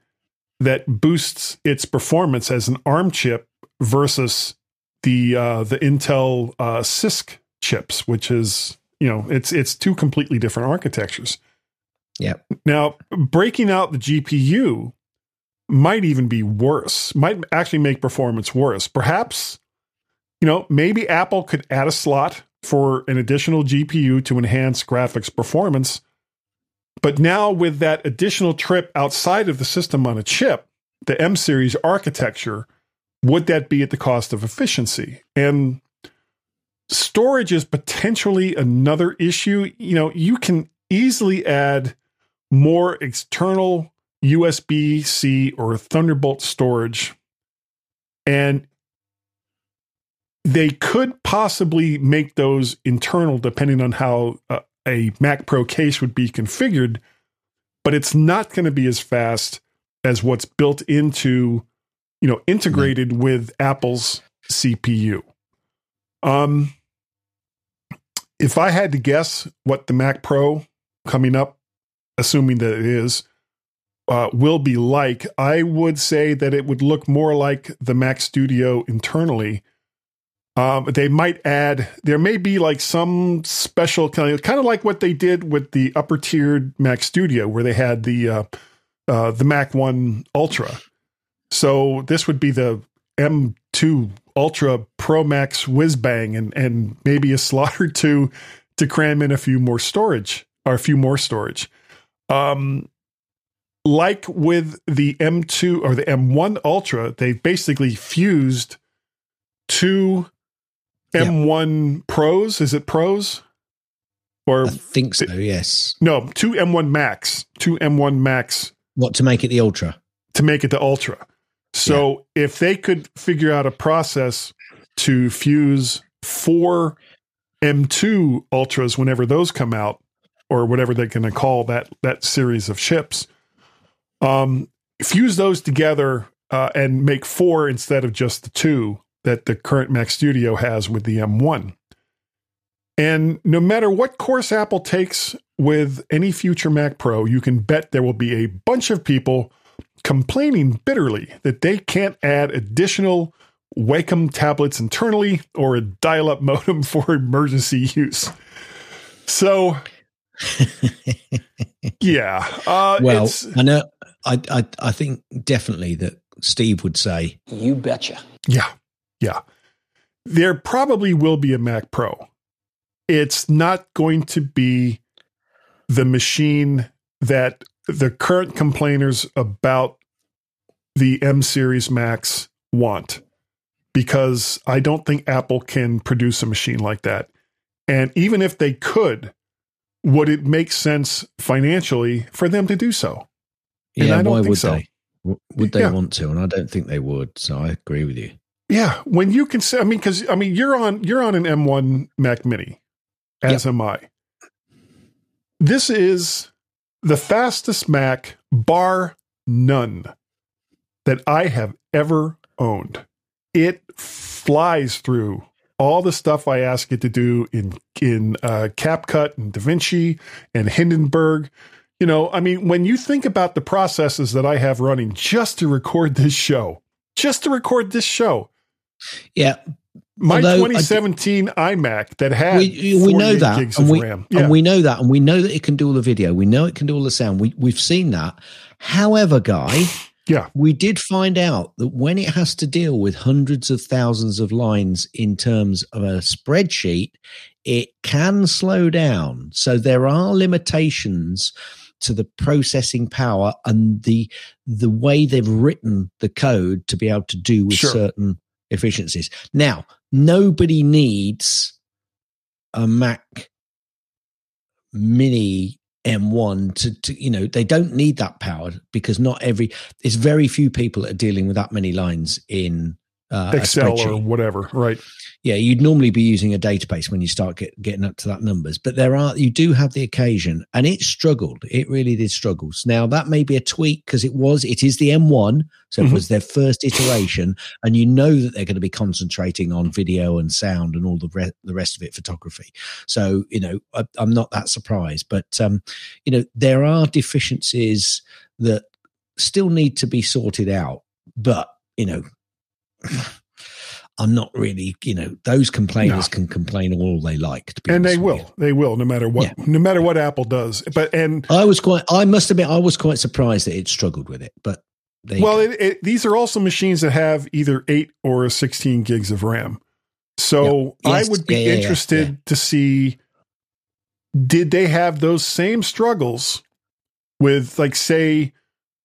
that boosts its performance as an ARM chip versus the uh, the Intel uh, CISC chips, which is you know it's it's two completely different architectures. Yeah. Now breaking out the GPU might even be worse. Might actually make performance worse. Perhaps you know maybe Apple could add a slot for an additional GPU to enhance graphics performance. But now, with that additional trip outside of the system on a chip, the M series architecture, would that be at the cost of efficiency? And storage is potentially another issue. You know, you can easily add more external USB C or Thunderbolt storage. And they could possibly make those internal depending on how uh, a Mac Pro case would be configured, but it's not going to be as fast as what's built into, you know, integrated mm-hmm. with Apple's CPU. Um, if I had to guess what the Mac Pro coming up, assuming that it is, uh, will be like, I would say that it would look more like the Mac Studio internally um, they might add, there may be like some special kind of, kind of like what they did with the upper tiered Mac Studio, where they had the uh, uh, the Mac One Ultra. So this would be the M2 Ultra Pro Max Whiz Bang, and and maybe a slot or two to cram in a few more storage or a few more storage. Um, like with the M2 or the M1 Ultra, they basically fused two Yeah. M1 Pros. Is it Pros? Or I think so. Yes. no, two M1 Max, two M1 Max What to make it the ultra? to make it the Ultra. So if they could figure out a process to fuse four M2 Ultras whenever those come out, or whatever they're going to call that that series of chips, um, fuse those together uh, and make four instead of just the two that the current Mac Studio has with the M1. And no matter what course Apple takes with any future Mac Pro, you can bet there will be a bunch of people complaining bitterly that they can't add additional Wacom tablets internally or a dial up modem for emergency use. So, yeah. Uh, Well, it's, I know. I, I I think definitely that Steve would say You betcha. Yeah. Yeah. There probably will be a Mac Pro. It's not going to be the machine that the current complainers about the M series Macs want because I don't think Apple can produce a machine like that. And even if they could, would it make sense financially for them to do so? And Yeah, I don't why think would so. they? Would they Yeah. want to? And I don't think they would. So I agree with you. Yeah, when you can say, I mean, because I mean, you're on you're on an M1 Mac Mini, as am I. This is the fastest Mac, bar none, that I have ever owned. It flies through all the stuff I ask it to do in in uh, CapCut and DaVinci and Hindenburg. You know, I mean, when you think about the processes that I have running just to record this show, just to record this show, Yeah, my Although I 2017 iMac that had we, we know that, gigs and of we, RAM. Yeah. and we know that, and we know that it can do all the video. We know it can do all the sound. We we've seen that. However, guy, Yeah. we did find out that when it has to deal with hundreds of thousands of lines in terms of a spreadsheet, it can slow down. So there are limitations to the processing power and the the way they've written the code to be able to do with Sure. certain efficiencies. Now, nobody needs a Mac Mini M1 to, to you know they don't need that power because not every there's very few people that are dealing with that many lines in uh, Excel or whatever. Right. Yeah, you'd normally be using a database when you start get, getting up to that numbers, but there are you do have the occasion, and it struggled. It really did struggle. Now that may be a tweak because it was it is the M1, so Mhm. it was their first iteration, and you know that they're going to be concentrating on video and sound and all the re- the rest of it, photography. So you know I, I'm not that surprised, but um, you know there are deficiencies that still need to be sorted out, but you know. I'm not really, you know, those complainers can complain all they like, to be And they will. They will no matter what no matter what Apple does. But and. I was quite, I must admit, I was quite surprised that it struggled with it, but well, it, it, these are also machines that have either 8 or 16 gigs of RAM. So Yeah. Yes. I would be Yeah, yeah, yeah, interested yeah. to see did they have those same struggles with like say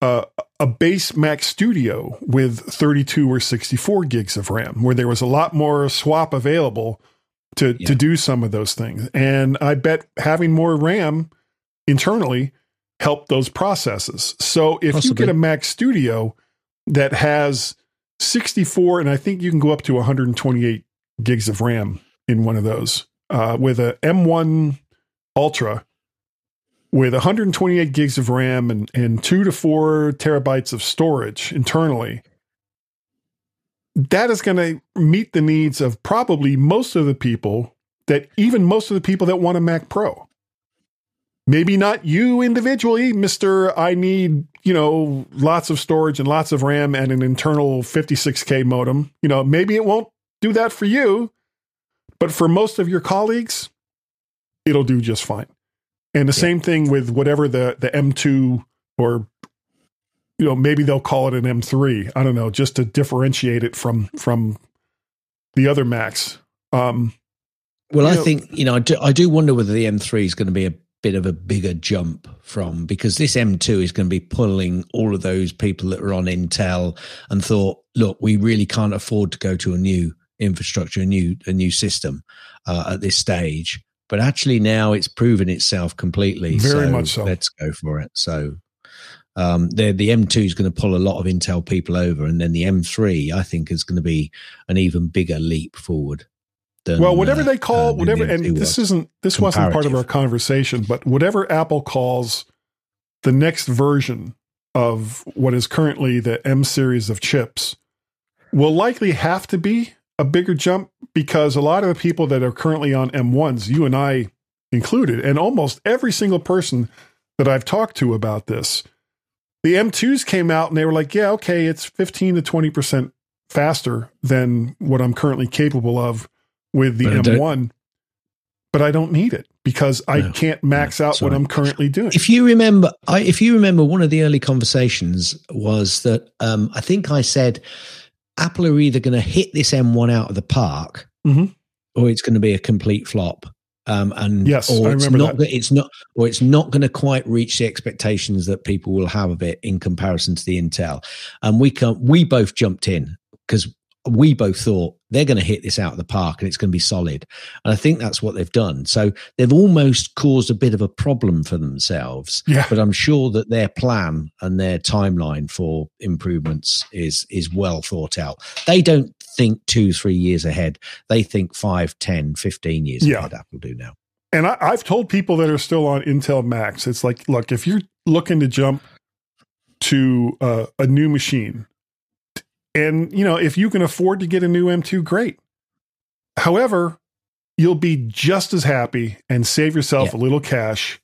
uh, a base Mac Studio with 32 or 64 gigs of RAM where there was a lot more swap available to Yeah. to do some of those things. And I bet having more RAM internally helped those processes. So if you get a Mac Studio that has 64 and I think you can go up to 128 gigs of RAM in one of those uh, with a M1 Ultra with 128 gigs of RAM and, and two to four terabytes of storage internally, that is going to meet the needs of probably most of the people that even most of the people that want a Mac Pro. Maybe not you individually, Mr. I need, you know, lots of storage and lots of RAM and an internal 56K modem. You know, maybe it won't do that for you, but for most of your colleagues, it'll do just fine. And the same thing with whatever the the M2 or you know maybe they'll call it an M3. I don't know, just to differentiate it from from the other Macs. Um, well, I know- think, you know, I do, I do wonder whether the M3 is going to be a bit of a bigger jump from because this M2 is going to be pulling all of those people that are on Intel and thought, look, we really can't afford to go to a new infrastructure, a new a new system uh, at this stage. But actually, now it's proven itself completely. Very so much so. Let's go for it. So um, the the M2 is going to pull a lot of Intel people over, and then the M3, I think, is going to be an even bigger leap forward. Than, well, whatever uh, they call uh, whatever, the and this isn't this wasn't part of our conversation, but whatever Apple calls the next version of what is currently the M series of chips will likely have to be a bigger jump because a lot of the people that are currently on M1s, you and I included, and almost every single person that I've talked to about this, the M2s came out and they were like, yeah, okay, it's 15 to 20% faster than what I'm currently capable of with the But I don't- M1, but I don't need it because I No, can't max out what. I'm currently doing. If you remember, I, if you remember, one of the early conversations was that um, I think I said Apple are either going to hit this M1 out of the park, Mhm. or it's going to be a complete flop. Um, and Yes, or I it's remember not. that. It's not, or it's not going to quite reach the expectations that people will have of it in comparison to the Intel. And we can, we both jumped in because we both thought they're going to hit this out of the park and it's going to be solid. And I think that's what they've done. So they've almost caused a bit of a problem for themselves. Yeah. But I'm sure that their plan and their timeline for improvements is is well thought out. They don't think two, three years ahead. They think five, ten, fifteen years Yeah. ahead. Apple do now. And I, I've told people that are still on Intel Macs, it's like, look, if you're looking to jump to uh, a new machine, and you know, if you can afford to get a new M2, great. However, you'll be just as happy and save yourself Yeah. a little cash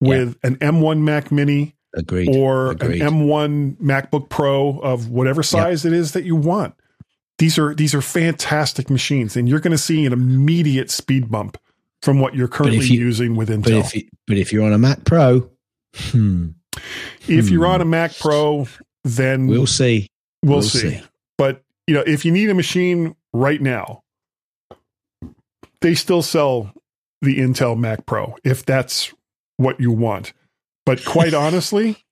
with an M1 Mac Mini Agreed. or Agreed. an M1 MacBook Pro of whatever size it is that you want. These are these are fantastic machines, and you're going to see an immediate speed bump from what you're currently you- using with Intel. but if you, but if you're on a Mac Pro, hmm, if you're hmm. on a Mac Pro, then we'll see. We'll, we'll see. see. But you know, if you need a machine right now, they still sell the Intel Mac Pro if that's what you want. But quite honestly,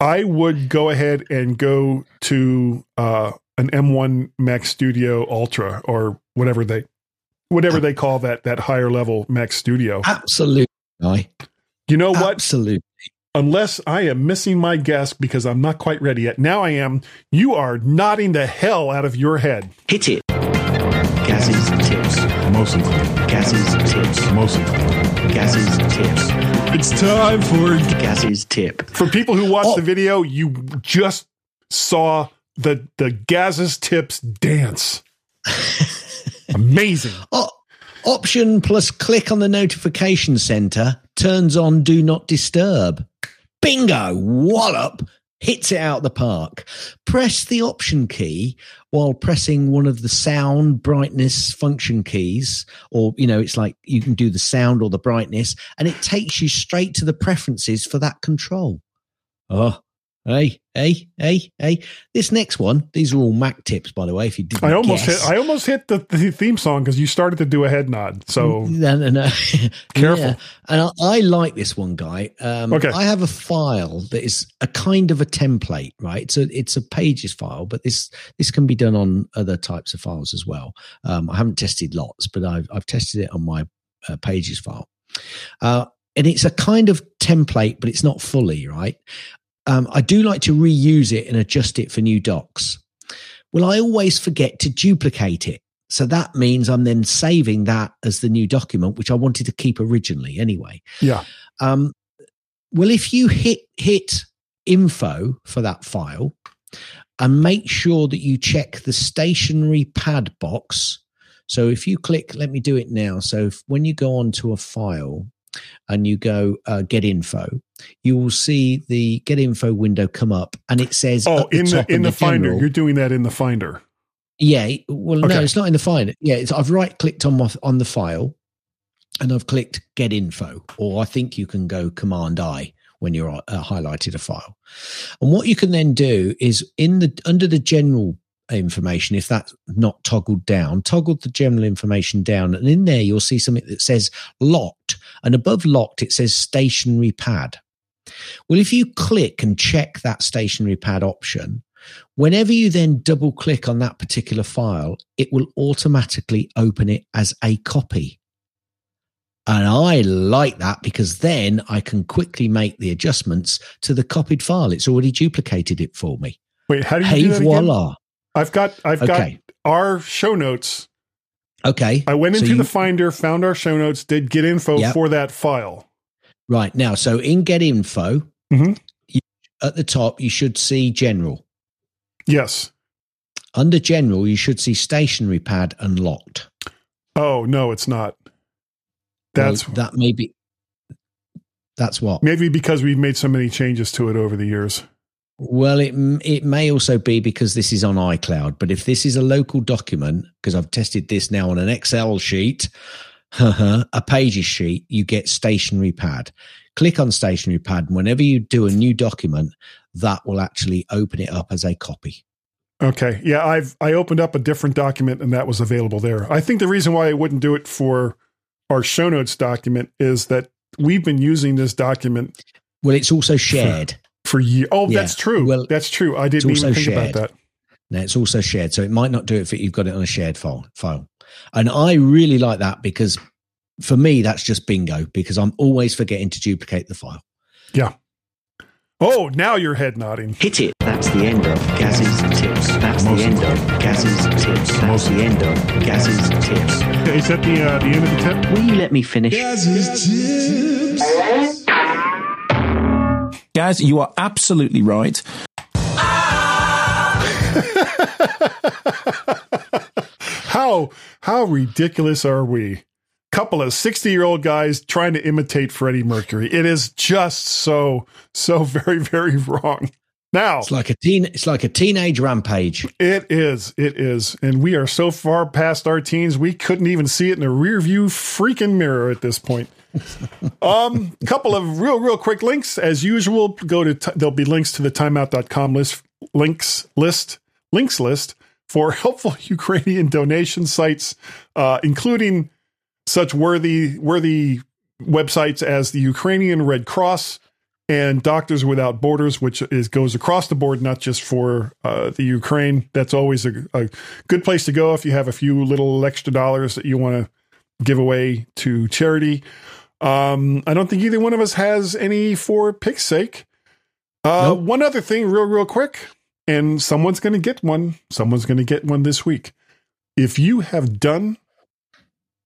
I would go ahead and go to uh, an M1 Mac Studio Ultra or whatever they whatever they call that that higher level Mac Studio. Absolutely. I You know what? absolutely. Unless I am missing my guess because I'm not quite ready yet. Now I am. You are nodding the hell out of your head. Hit it. Gaz's tips. Mostly. Gaz's tips. Mostly. Gaz's tips. It's time for Gaz's tip. For people who watched Oh. the video, you just saw the the Gaz's tips dance. Amazing. Oh, option plus click on the notification center turns on do not disturb. Bingo, wallop, hits it out the park. Press the option key while pressing one of the sound, brightness function keys, or, you know, it's like you can do the sound or the brightness, and it takes you straight to the preferences for that control. Oh, hey, hey, hey, hey. This next one, these are all Mac tips, by the way, if you didn't I almost guess. hit I almost hit the, the theme song because you started to do a head nod. So no, no, no. Careful. Yeah. And I, I like this one, guy. Um, Okay. I have a file that is a kind of a template, right? So it's a pages file, but this this can be done on other types of files as well. Um, I haven't tested lots, but I've I've tested it on my uh, pages file. Uh, and it's a kind of template, but it's not fully right. Um, I do like to reuse it and adjust it for new docs. Well, I always forget to duplicate it. So that means I'm then saving that as the new document, which I wanted to keep originally anyway. yeah. Um, well, if you hit hit info for that file and make sure that you check the stationery pad box. So if you click, let me do it now. So if, when you go onto a file and you go uh, get info, you will see the get info window come up and it says Oh, the in the in the under finder. general- You're doing that in the finder. yeah. Well, Okay. no, it's not in the Finder. Yeah, it's, I've right clicked on my, on the file, and I've clicked Get Info, or I think you can go Command I when you're uh, highlighted a file. And what you can then do is in the under the general information, if that's not toggled down, toggle the general information down. And in there, you'll see something that says locked. And above locked, it says stationery pad. Well, if you click and check that stationery pad option, whenever you then double click on that particular file, it will automatically open it as a copy. And I like that because then I can quickly make the adjustments to the copied file. It's already duplicated it for me. Wait, how do you Hey, do that again? voila. I've got I've Okay. got our show notes. Okay. I went So into you- the Finder, found our show notes, did get info Yep. for that file. Right. Now, so in Get Info, Mhm. you, at the top, you should see General. Yes. Under General, you should see Stationery Pad unlocked. Oh no, it's not. That's Well, that may be. That's what. maybe because we've made so many changes to it over the years. Well, it it may also be because this is on iCloud. But if this is a local document, because I've tested this now on an Excel sheet, a Pages sheet, you get Stationery Pad. Click on Stationery Pad, and whenever you do a new document, that will actually open it up as a copy. Okay. Yeah, I've I opened up a different document and that was available there. I think the reason why I wouldn't do it for our show notes document is that we've been using this document Well, it's also shared. For years. Oh, Yeah. that's true. Well, that's true. I didn't even think shared. about that. Now it's also shared, so it might not do it if you've got it on a shared file. File, and I really like that because for me that's just bingo because I'm always forgetting to duplicate the file. Yeah. Oh, now your head nodding. Hit it. That's the end of Gaz's tips. That's the end of Gaz's tips. That's the end of Gaz's tips. Is that the uh, the end of the tip? Will you let me finish? Gaz, you are absolutely right. How how ridiculous are we? Couple of 60-year-old guys trying to imitate Freddie Mercury. It is just so so very very wrong. Now, It's like a teen. It's like a teenage rampage. it is it is and we are so far past our teens we couldn't even see it in a rear view freaking mirror at this point. um couple of real real quick links as usual go to t- there'll be links to the timeout.com list links list links list for helpful Ukrainian donation sites uh including such worthy worthy websites as the Ukrainian Red Cross and Doctors Without Borders, which is goes across the board, not just for uh, the Ukraine. That's always a, a good place to go if you have a few little extra dollars that you want to give away to charity. Um, I don't think either one of us has any for pick's sake. Uh, Nope. One other thing, real, real quick, and someone's going to get one. Someone's going to get one this week. If you have done,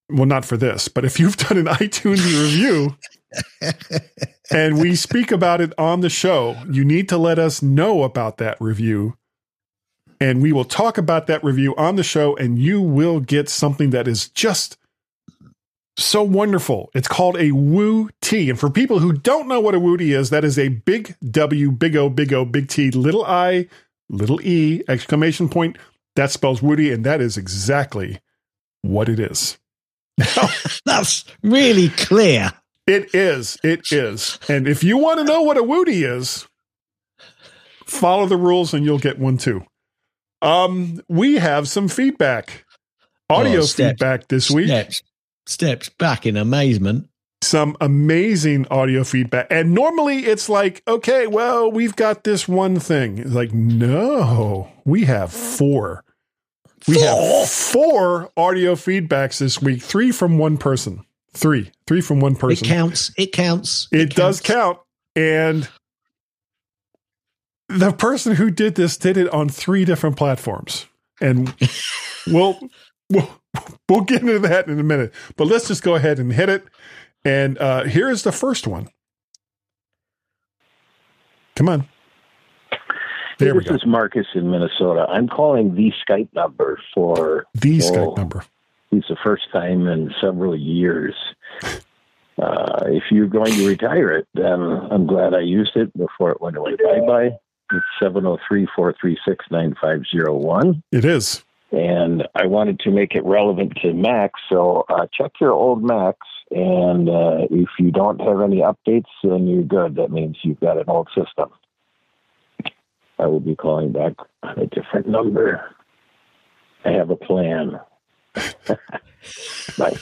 well, not for this, but if you've done an iTunes review and we speak about it on the show, you need to let us know about that review. And we will talk about that review on the show, and you will get something that is just so wonderful. It's called a Woo T. And for people who don't know what a Woo T is, that is a big W, big O, big O, big T, little I, little E, exclamation point. That spells Woody, and that is exactly what it is. That's really clear. It is. It is. And if you want to know what a Woody is, follow the rules and you'll get one too. Um, we have some feedback, audio Oh, feedback this week. Steps, steps back in amazement. Some amazing audio feedback. And normally it's like, okay, well, we've got this one thing. It's like, no, we have four. We have four audio feedbacks this week, three from one person. Three. Three from one person. It counts. It counts. It, does counts. count. And the person who did this did it on three different platforms. And we'll, we'll, we'll get into that in a minute. But let's just go ahead and hit it. And uh, here is the first one. Come on. Hey, There we this is Marcus in Minnesota. I'm calling the Skype number for The Oh. Skype number. it's the first time in several years. Uh, if you're going to retire it, then I'm glad I used it before it went away bye bye. It's 703 436 9501. It is. And I wanted to make it relevant to Macs. So uh, check your old Macs. And uh, if you don't have any updates, then you're good. That means you've got an old system. I will be calling back on a different number. I have a plan. Bye.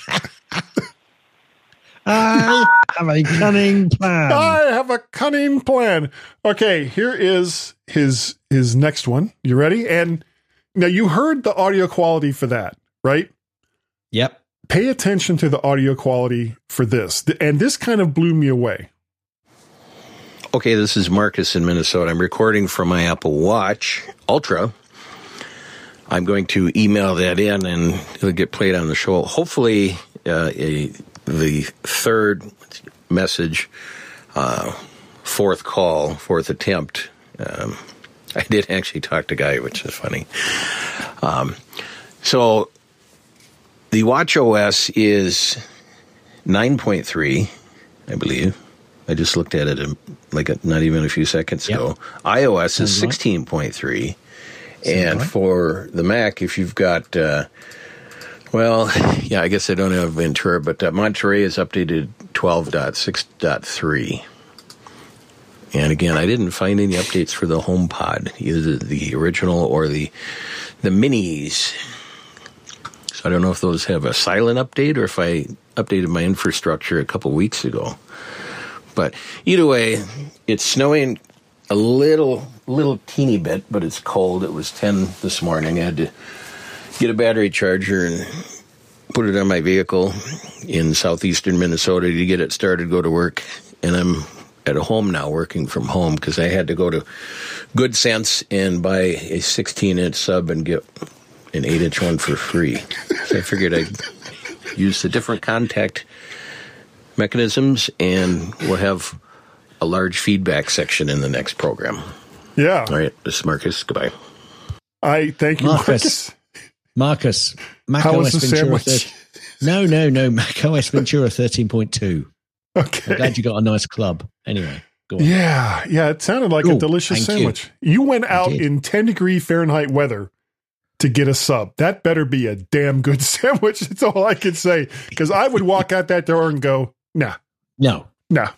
I have a cunning plan. I have a cunning plan. Okay, here is his his next one. You ready? And now you heard the audio quality for that, right? Yep. Pay attention to the audio quality for this. And this kind of blew me away. Okay, this is Marcus in Minnesota. I'm recording from my Apple Watch Ultra. I'm going to email that in and it'll get played on the show. Hopefully, uh, a, the third message, uh, fourth call, fourth attempt. Um, I did actually talk to Guy, which is funny. Um, so the Watch OS is 9.3, I believe. I just looked at it like a, not even a few seconds Yep. ago. iOS is 16.3. And right. for the Mac, if you've got, uh, well, yeah, I guess I don't have Ventura, but uh, Monterey is updated 12.6.3. And again, I didn't find any updates for the HomePod, either the original or the the minis. So I don't know if those have a silent update or if I updated my infrastructure a couple weeks ago. But either way, it's snowing a little, little teeny bit, but it's cold. It was 10 this morning. I had to get a battery charger and put it on my vehicle in southeastern Minnesota to get it started, go to work. And I'm at home now working from home because I had to go to Good Sense and buy a 16 inch sub and get an 8 inch one for free. So I figured I'd use the different contact mechanisms and we'll have a large feedback section in the next program. Yeah. All right, this is Marcus. Goodbye. I thank you, Marcus. Marcus. Marcus, Mac How OS was the Ventura. sandwich? 13 no, no, no. Mac OS Ventura 13.2. I'm Okay. glad you got a nice club. Anyway, go on. Yeah, yeah, it sounded like a delicious Thank you. sandwich. You. went out did. in 10 degree Fahrenheit weather to get a sub. That better be a damn good sandwich. That's all I can say. Because I would walk out that door and go, nah, No. nah.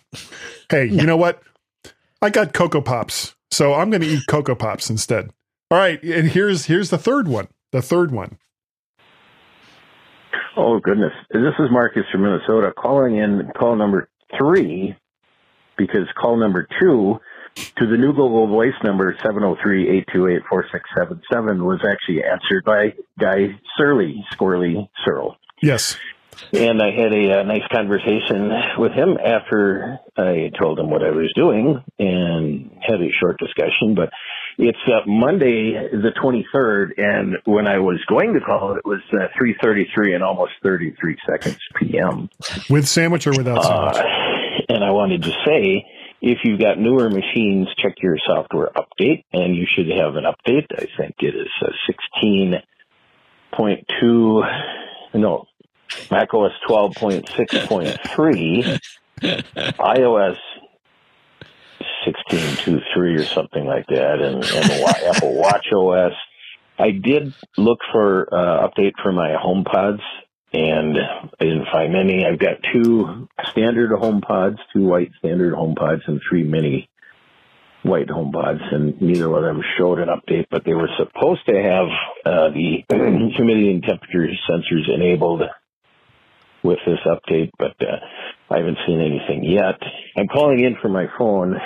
Hey, you know what? I got Coco Pops, so I'm going to eat Coco Pops instead. All right, and here's here's the third one. The third one. Oh goodness! This is Marcus from Minnesota calling in call number three because call number two to the new Google Voice number 703-828-4677 was actually answered by Guy Surly, Squirrely Serle. Yes. And I had a, uh nice conversation with him after I told him what I was doing and had a short discussion. But it's uh, Monday, the 23rd, and when I was going to call, it was uh, 3:33 and almost 33 seconds p.m. With sandwich or without Uh, sandwich? and I wanted to say, if you've got newer machines, check your software update, and you should have an update. I think it is uh, 16.2, no, macOS 12.6.3, iOS 16.2.3 or something like that, and, and Apple Watch OS. I did look for uh, update for my HomePods, and I didn't find any. I've got two standard HomePods, two white standard HomePods, and three mini white HomePods, and neither of them showed an update. But they were supposed to have uh, the humidity and temperature sensors enabled with this update, but uh, I haven't seen anything yet. I'm calling in from my phone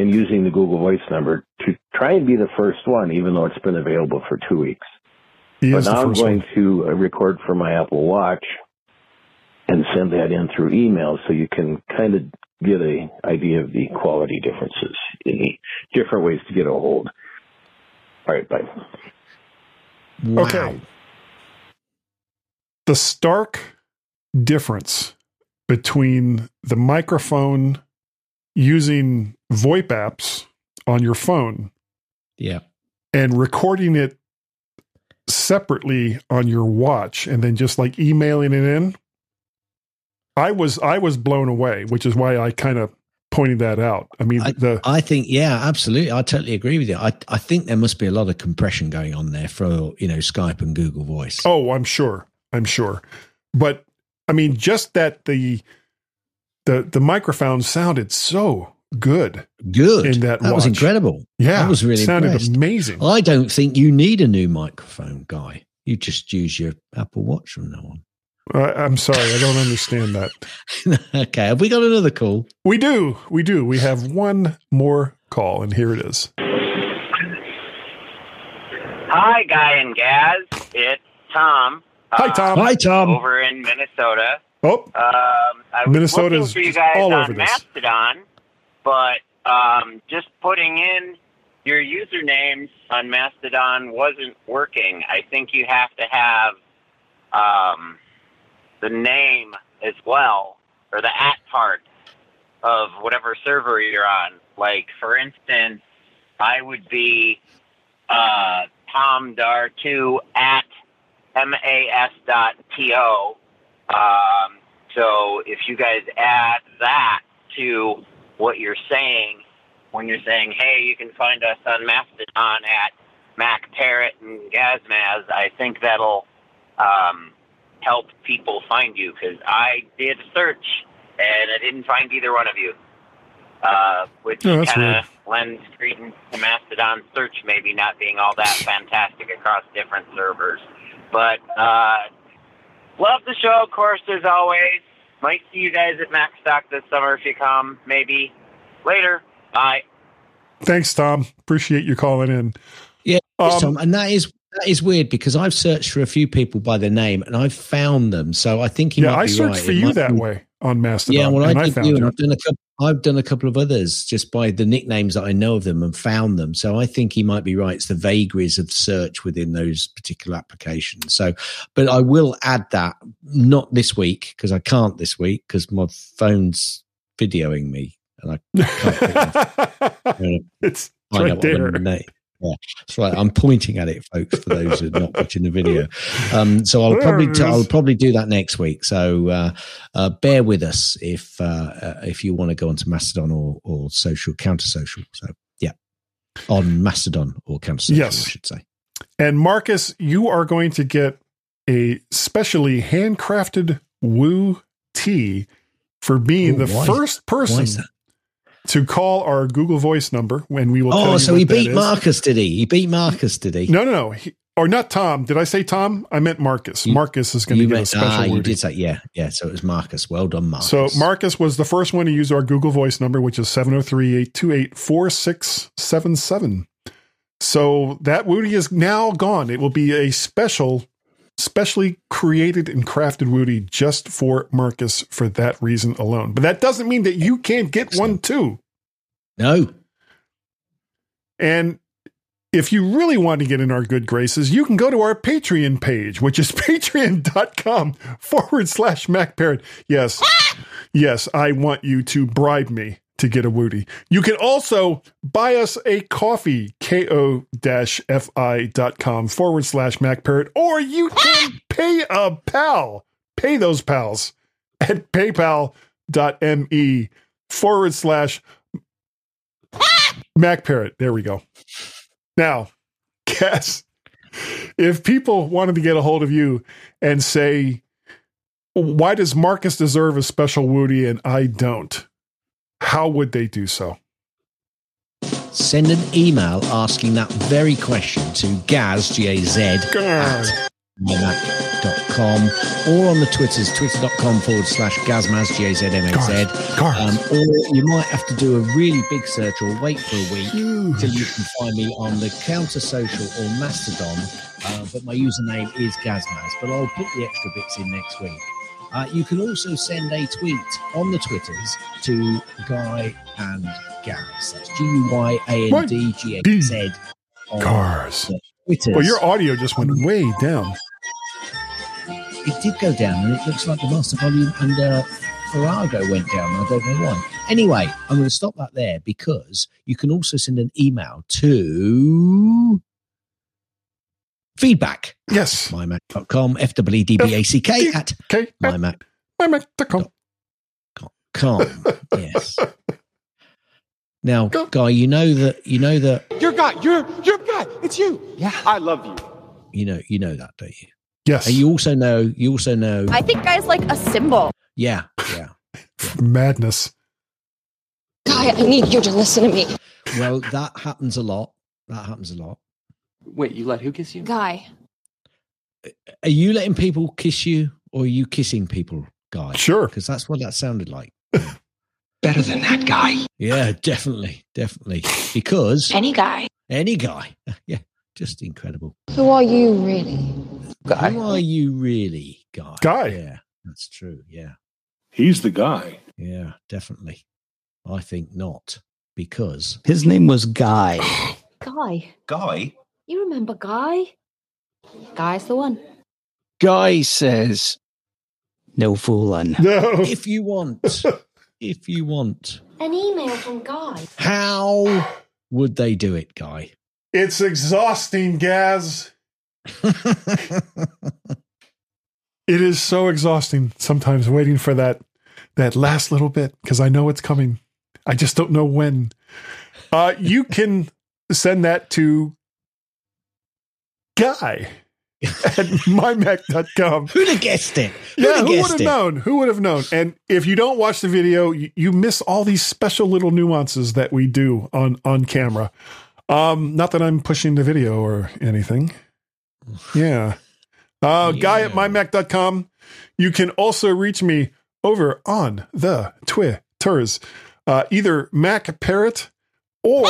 and using the Google Voice number to try and be the first one, even though it's been available for two weeks. He But is the now I'm going one. to uh, record for my Apple Watch and send that in through email so you can kind of get a idea of the quality differences in the different ways to get a hold. All right, bye. Wow. Okay. The stark difference between the microphone using VoIP apps on your phone Yeah. and recording it separately on your watch and then just like emailing it in i was i was blown away which is why i kind of pointed that out i mean the I think, yeah, absolutely. I totally agree with you. I, I think there must be a lot of compression going on there for, you know, Skype and Google Voice. oh i'm sure i'm sure but i mean just that the the the microphone sounded so good Good. in that was watch. incredible. yeah that was really sounded impressed. amazing I don't think you need a new microphone, guy. You just use your Apple Watch from now on. Uh, I'm sorry, I don't understand that. okay, have we got another call? We do, we do. We have one more call, and here it is. Hi, Guy and Gaz. It's Tom. Hi, uh, Tom. Hi, Tom. Over in Minnesota. Oh, Um, I was Minnesota's for you guys all on over this. Mastodon, but um, just putting in your usernames on Mastodon wasn't working. I think you have to have um, the name as well, or the at part of whatever server you're on. Like, for instance, I would be uh, tomdar2 at mas dot to. Um, so if you guys add that to what you're saying when you're saying, "Hey, you can find us on Mastodon at Mac Parrot and Gazmaz," I think that'll um, help people find you because I did a search and I didn't find either one of you, uh, which Oh, kind of lends credence to Mastodon search maybe not being all that fantastic across different servers. But uh, love the show, of course, as always. Might see you guys at MacStock this summer if you come. Maybe later. Bye. thanks, Tom. Appreciate you calling in. Yeah, yes, Um, Tom, and that is that is weird because I've searched for a few people by their name and I've found them. So I think he yeah, might I be searched right. for It you that be- way on Mastodon. Yeah, well, I and I, did found you, you. and I've done a couple. I've done a couple of others just by the nicknames that I know of them and found them. So I think he might be right. It's the vagaries of search within those particular applications. So, but I will add that not this week because I can't this week because my phone's videoing me and I can't it's right out what the there. Yeah, that's right. I'm pointing at it, folks, for those who are not watching the video. Um, so I'll probably it t- I'll probably do that next week. So uh, uh, bear with us if uh, uh, if you want to go onto Mastodon or or social counter social. So yeah, on Mastodon or counter social, Yes. I should say. And Marcus, you are going to get a specially handcrafted Woo tea for being Ooh, the first person? To call our Google Voice number when we will. Oh, you so he beat. Marcus, did he? He beat Marcus, did he? No, no, no. He, or not Tom. Did I say Tom? I meant Marcus. You- Marcus is going to You get a special ah, you word. did say yeah, yeah. So it was Marcus. Well done, Marcus. So Marcus was the first one to use our Google Voice number, which is 703-828-4677. So that Woody is now gone. It will be a special, specially created and crafted Woody just for Marcus for that reason alone. But that doesn't mean that you can't get one too. no, And if you really want to get in our good graces, you can go to our Patreon page, which is patreon.com forward slash MacParrot. Yes, ah! yes, I want you to bribe me to get a Woody. You can also buy us a coffee, ko-fi.com forward slash MacParrot, or you can ah! pay a pal, pay those pals at paypal.me forward slash ah! MacParrot. There we go. Now, Cass, if people wanted to get a hold of you and say, why does Marcus deserve a special Woody and I don't? How would they do so? send an email asking that very question to Gaz G A Z God. mymac.com or on the Twitters, twitter.com forward slash Gazmaz, G A Z M A Z. Cars. Um, or you might have to do a really big search or wait for a week till you can find me on the Counter Social or Mastodon. Uh, but my username is Gazmaz, but I'll put the extra bits in next week. Uh, you can also send a tweet on the Twitters to Guy and Gaz. That's G U Y A N D G A Z. Cars. Twitters. Well, your audio just went way down. it did go down, and it looks like the master volume under Farrago went down. I don't know why. Anyway, I'm going to stop that there because you can also send an email to feedback Yes. mymac.com, F-W-E-D-B-A-C-K at Okay. mymac.com. MyMac.com. Yes. Now, Guy, you know that you know that Your guy, you're your guy. It's you. Yeah. I love you. you know you know that, don't you? Yes. And you also know you also know I think guy's like a symbol. yeah, yeah. Madness. Guy, I need you to listen to me. Well, that happens a lot. That happens a lot. Wait, you let who kiss you? Guy, Are you letting people kiss you, or are you kissing people, guy? Sure. because that's what that sounded like. Better than that guy. Yeah, definitely, definitely. Because Any guy. any guy, yeah, just incredible. Who are you really? Guy. Who are you really, guy? Guy. Yeah, that's true. Yeah, He's the guy. yeah, definitely. I think not because His name was Guy. Guy. Guy? You remember Guy? Guy's the one. Guy says, no fooling. No. if you want, if you want, An email from Guy. how would they do it, guy? It's exhausting, Gaz. It is so exhausting sometimes waiting for that that last little bit because I know it's coming. I just don't know when. Uh, you can send that to guy at mymac.com. Who'd have guessed it? Who'd Yeah, who would have known? Who would have known? And if you don't watch the video, you, you miss all these special little nuances that we do on on camera. Um, not that I'm pushing the video or anything. Yeah. Uh, guy at Yeah. mymac.com. You can also reach me over on the Twitters, uh, either Mac Parrot or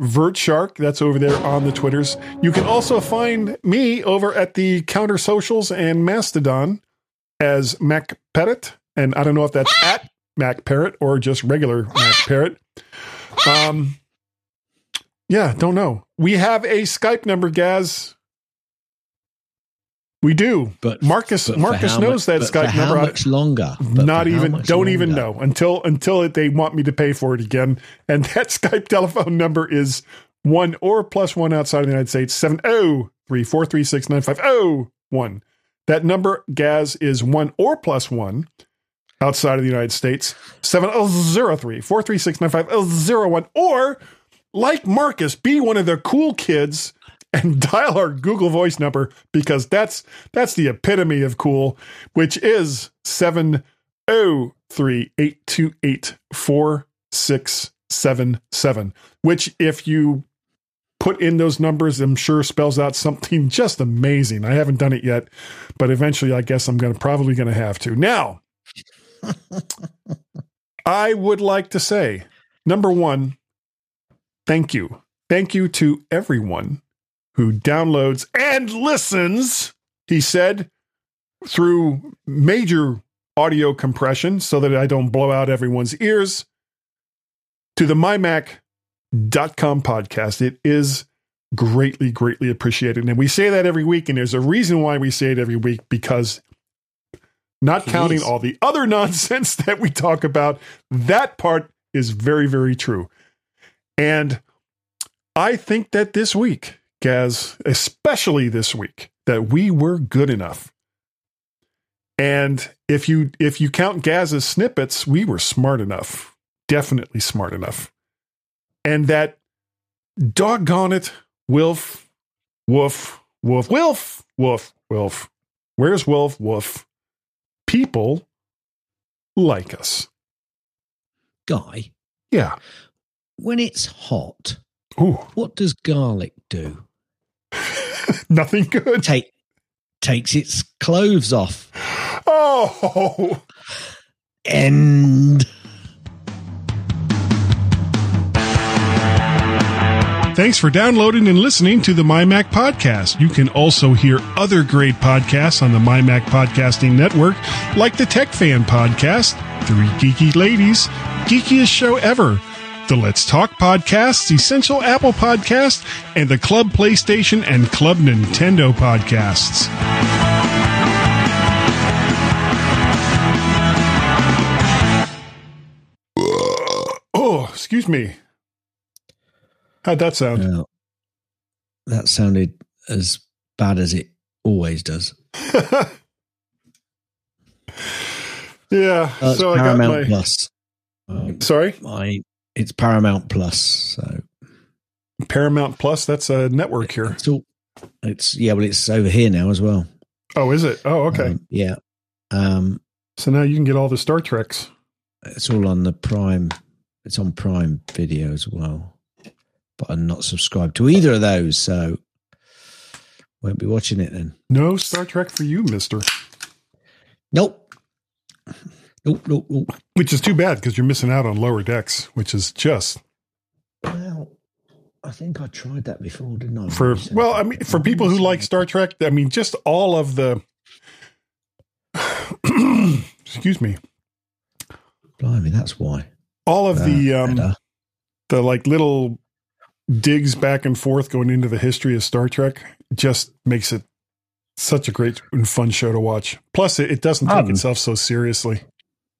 Vert Shark. That's over there on the Twitters. You can also find me over at the Counter Socials and Mastodon as Mac Parrot. And I don't know if that's at Mac Parrot or just regular Mac Parrot. Um, yeah, don't know. We have a Skype number, Gaz. We do. But Marcus but Marcus knows mu- that Skype number. I- much longer? But not even don't even know until until it, they want me to pay for it again. And that Skype telephone number is one or plus one outside of the United States seven oh three four three six nine five oh one. That number, Gaz, is one or plus one outside of the United States seven oh zero three four three six nine five oh zero one. Or like Marcus, be one of the cool kids and dial our Google Voice number because that's that's the epitome of cool, which is seven oh three eight two eight four six seven seven. Which, if you put in those numbers, I'm sure spells out something just amazing. I haven't done it yet, but eventually, I guess I'm gonna probably gonna have to. Now, I would like to say, number one, thank you. Thank you to everyone who downloads and listens, he said, through major audio compression so that I don't blow out everyone's ears, to the mymac.com podcast. It is greatly, greatly appreciated. And we say that every week, and there's a reason why we say it every week because not It counting all the other nonsense that we talk about, that part is very, very true. And I think that this week, Gaz, especially this week, that we were good enough. And if you if you count Gaz's snippets, we were smart enough. Definitely smart enough. And that doggone it, Wilf, Woof, Woof, Wilf, Woof, Wilf. Where's Wilf, Woof? People like us. Guy, Yeah. when it's hot, Ooh, what does garlic do? nothing good. Take takes its clothes off. Oh, End. Thanks for downloading and listening to the MyMac Podcast. You can also hear other great podcasts on the MyMac Podcasting Network, like the Tech Fan Podcast, Three Geeky Ladies, Geekiest Show Ever, the Let's Talk Podcasts, Essential Apple Podcast, and the Club PlayStation and Club Nintendo Podcasts. Oh, excuse me. How'd that sound? Now, that sounded as bad as it always does. yeah. Uh, so I got Paramount my. Plus. Um, Sorry, I it's Paramount Plus, so Paramount Plus. That's a network here. it's all. It's yeah, well, it's over here now as well. Oh, is it? Oh, okay. Um, yeah, um, so now you can get all the Star Treks. it's all on the Prime. It's on Prime Video as well, but I'm not subscribed to either of those. So Won't be watching it then. No Star Trek for you, Mister. Nope. Nope, nope, nope. Which is too bad because you're missing out on Lower Decks, which is just Well, I think I tried that before, didn't I? for well, I mean, for people who like Star Trek, I mean, just all of the. excuse me. Blimey, that's why. All of the Uh, um, better. the like little digs back and forth going into the history of Star Trek just makes it such a great and fun show to watch. Plus, it, it doesn't take Um, itself so seriously.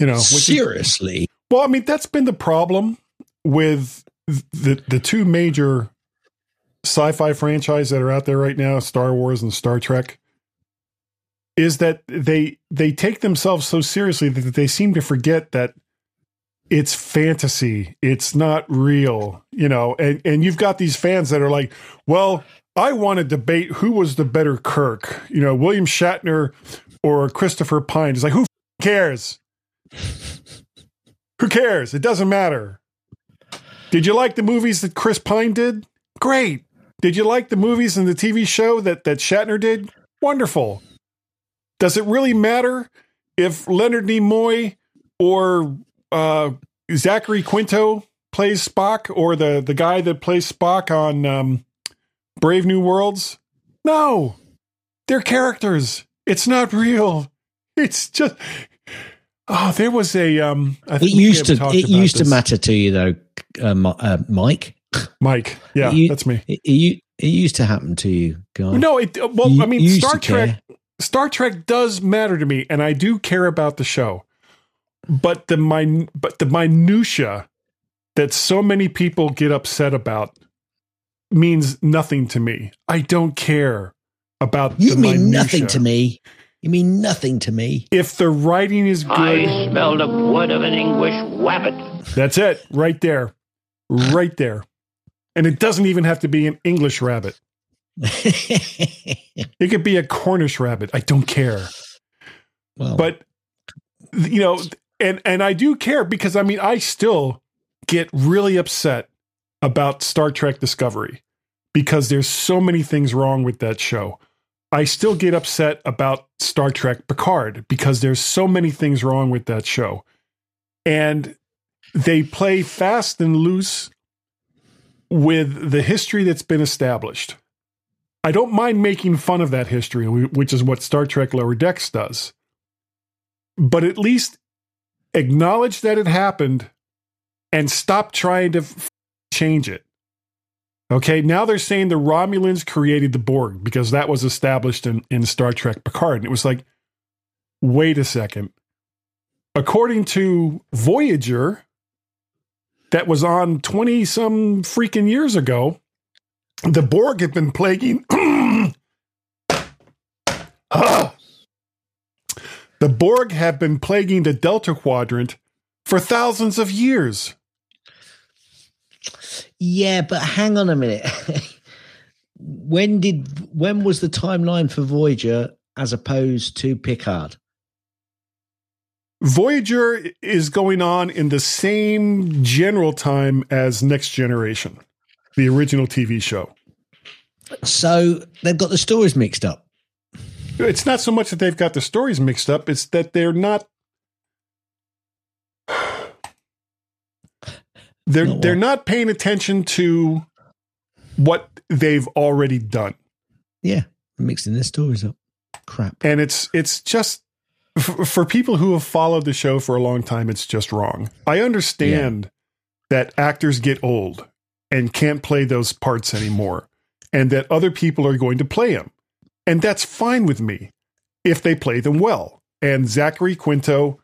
You know, which is- Seriously. well, I mean, that's been the problem with the the two major sci-fi franchise that are out there right now, Star Wars and Star Trek, is that they they take themselves so seriously that they seem to forget that it's fantasy, it's not real, you know. And and you've got these fans that are like, well, I want to debate who was the better Kirk, you know, William Shatner or Christopher Pine. It's like who f- cares? Who cares? It doesn't matter. Did you like the movies that Chris Pine did? Great. Did you like the movies and the TV show that, that Shatner did? Wonderful. Does it really matter if Leonard Nimoy or uh, Zachary Quinto plays Spock or the, the guy that plays Spock on um, Brave New Worlds? No. They're characters. It's not real. It's just. Oh, there was a. Um, I It used to it used to matter to you though, uh, uh, Mike. Mike. Yeah, It u- that's me. It, it, it used to happen to you, guy. No, it well, You- I mean, Star. Trek. Star Trek does matter to me, and I do care about the show. But the min, but the minutia that so many people get upset about means nothing to me. I don't care about. You the mean minutia. nothing to me. You mean nothing to me. If the writing is good, I smell the blood of an English wabbit. that's it, right there, right there, and it doesn't even have to be an English rabbit. It could be a Cornish rabbit. I don't care. well, but you know and and i do care because i mean i still get really upset about star trek discovery because there's so many things wrong with that show i still get upset about star trek picard because there's so many things wrong with that show. And they play fast and loose with the history that's been established. I don't mind making fun of that history which is what star trek lower decks does. But at least acknowledge that it happened and stop trying to f- change it. Okay, now they're saying the Romulans created the Borg because that was established in, in Star Trek Picard. And it was like, wait a second. According to Voyager, that was on 20 some freaking years ago, the Borg had been plaguing. Ah. The Borg have been plaguing the Delta Quadrant for thousands of years. Yeah, but hang on a minute. when did when was the timeline for Voyager as opposed to Picard? Voyager is going on in the same general time as Next Generation, the original TV show. So they've got the stories mixed up. It's not so much that they've got the stories mixed up, it's that they're not they're Not what? they're not paying attention to what they've already done. Yeah, mixing their stories up. Crap. and it's it's just for people who have followed the show for a long time it's just wrong i understand that actors get old and can't play those parts anymore and that other people are going to play them and that's fine with me if they play them well and zachary quinto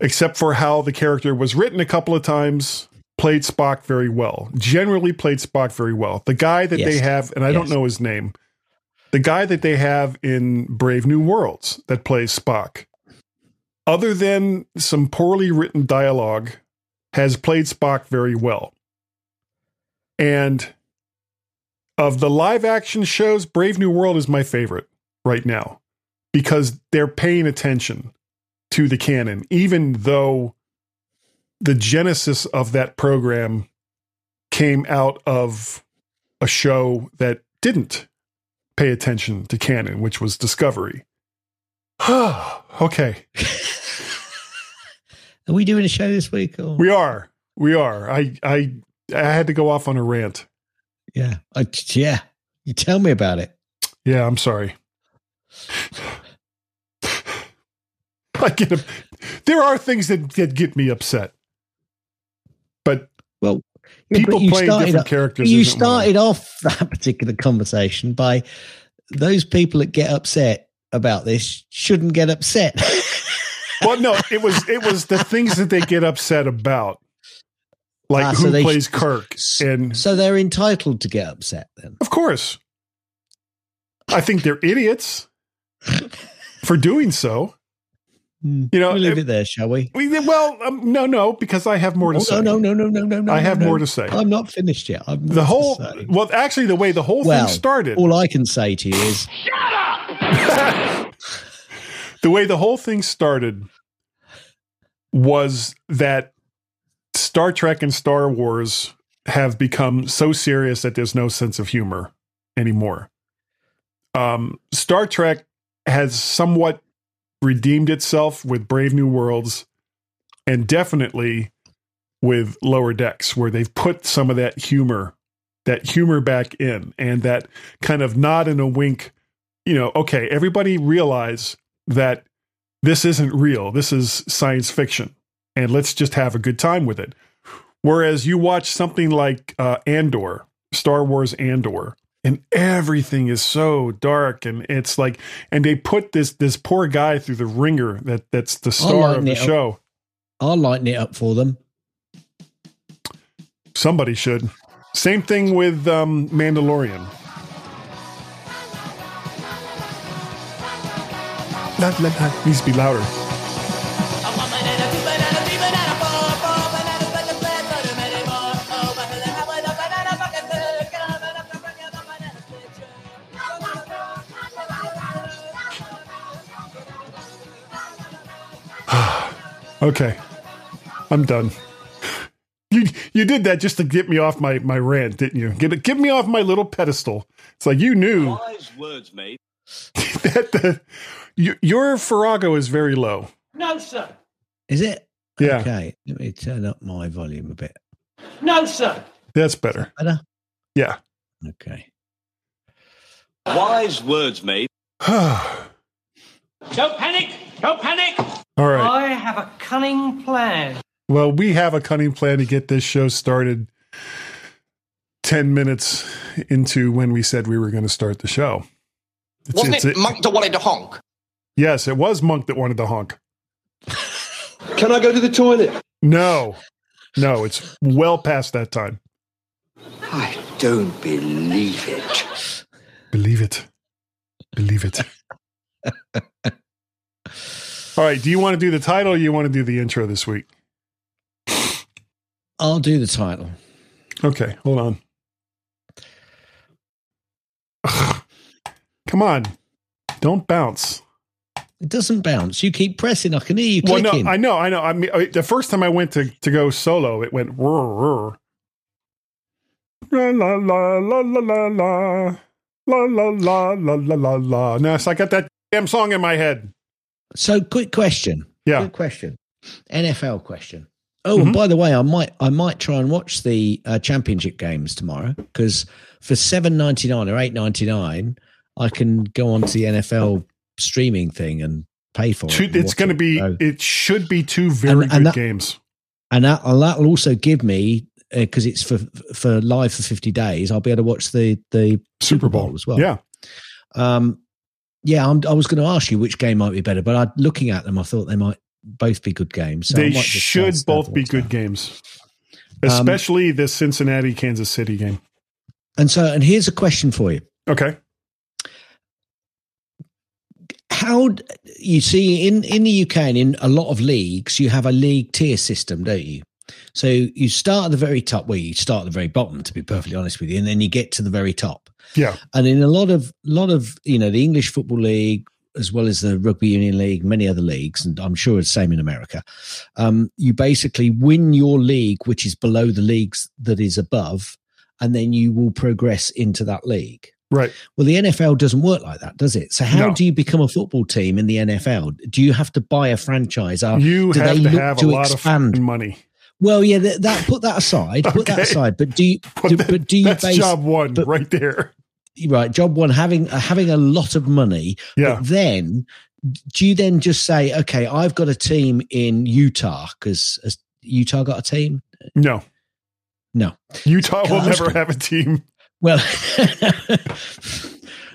except for how the character was written a couple of times played spock very well. Generally played spock very well. The guy that they have and i don't know his name the guy that they have in Brave New Worlds that plays Spock, other than some poorly written dialogue, has played Spock very well. And of the live action shows, Brave New World is my favorite right now because they're paying attention to the canon, even though the genesis of that program came out of a show that didn't pay attention to canon, which was Discovery. okay, Are we doing a show this week? Or? we are, we are. I, I, I had to go off on a rant. yeah, I, yeah. You tell me about it. Yeah, I'm sorry. I get a, there are things that, that get me upset, but Well, people but playing started different off- characters. You isn't one started off that particular conversation by those people that get upset about this shouldn't get upset. well, no, it was it was the things that they get upset about, like Ah, who they plays Kirk, and so they're entitled to get upset then. of course, I think they're idiots for doing so. You know, we'll leave it there, shall we? we, well, um, no, no, because I have more to Oh, say. no, no, no, no, no, no. I have no. more to say. I'm not finished yet. I'm The whole, well, actually, the way the whole well, thing started, all I can say to you is the way the whole thing started was that Star Trek and Star Wars have become so serious that there's no sense of humor anymore. Um, Star Trek has somewhat redeemed itself with Brave New Worlds and definitely with Lower Decks, where they've put some of that humor, that humor back in, and that kind of nod and a wink. You know, okay, everybody realize that this isn't real. This is science fiction, and let's just have a good time with it. Whereas you watch something like uh, Andor, Star Wars Andor, and everything is so dark, and it's like, and they put this this poor guy through the ringer that that's the star of the up. show. I'll lighten it up for them. Somebody should. Same thing with um, Mandalorian. La, la. Needs to be louder. Okay, I'm done. You you did that just to get me off my my rant, didn't you? Get get me off my little pedestal. It's like you knew Wise words, mate. that the you, your Farrago is very low. No, sir. Is it? Yeah. Okay. Let me turn up my volume a bit. No, sir. That's better. Better? Yeah. Okay. Wise words, mate. All Don't panic! Don't panic! Right. I have a cunning plan. Well, we have a cunning plan to get this show started 10 minutes into when we said we were going to start the show. It's- Wasn't it's- it Monk that wanted to honk? Yes, it was Monk that wanted to honk. Can I go to the toilet? No, no, it's well past that time. I don't believe it. Believe it. Believe it. All right. Do you want to do the title or you want to do the intro this week? I'll do the title. Okay, hold on. Come on. Don't bounce. It doesn't bounce. You keep pressing. I can hear you Well, clicking. no, I know, I know. I mean, the first time I went to, to go solo, it went whir. La la la la la la la la la la la la la la. Now, so I got that damn song in my head. So, quick question. Yeah. Quick question. NFL question. Oh, Mm-hmm. and by the way, I might I might try and watch the uh, championship games tomorrow because for seven ninety nine or eight ninety nine, I can go onto the NFL streaming thing and pay for Two, it. it's going to be. So- It should be two very And- good that- games. and that and that'll also give me because it's for for live for fifty days. I'll be able to watch the the Super Bowl as well. Yeah. Um, yeah, I'm, I was going to ask you which game might be better, but I, looking at them, I thought they might both be good games. So they should both be good games, Um, especially the Cincinnati Kansas City game. And so, and here's a question for you: Okay. How you see in in the UK and in a lot of leagues, you have a league tier system, don't you? So you start at the very top, where you start at the very bottom, to be perfectly honest with you, and then you get to the very top. Yeah. And in a lot of lot of you know the English Football League as well as the Rugby Union League, many other leagues, and I'm sure it's the same in America. Um, you basically win your league, which is below the leagues that is above, and then you will progress into that league. Right. Well, the NFL doesn't work like that, does it? So how No. do you become a football team in the NFL? Do you have to buy a franchise? Or You do have they to look have a to lot expand? of money. Well, yeah, that, that put that aside. Put that aside. But do you? But do, that- but do you that's base job one but- right there. right? Job one, having uh, having a lot of money. Yeah. But then, do you then just say, okay, I've got a team in Utah because has Utah got a team? No. No. Utah will never have a team. Well,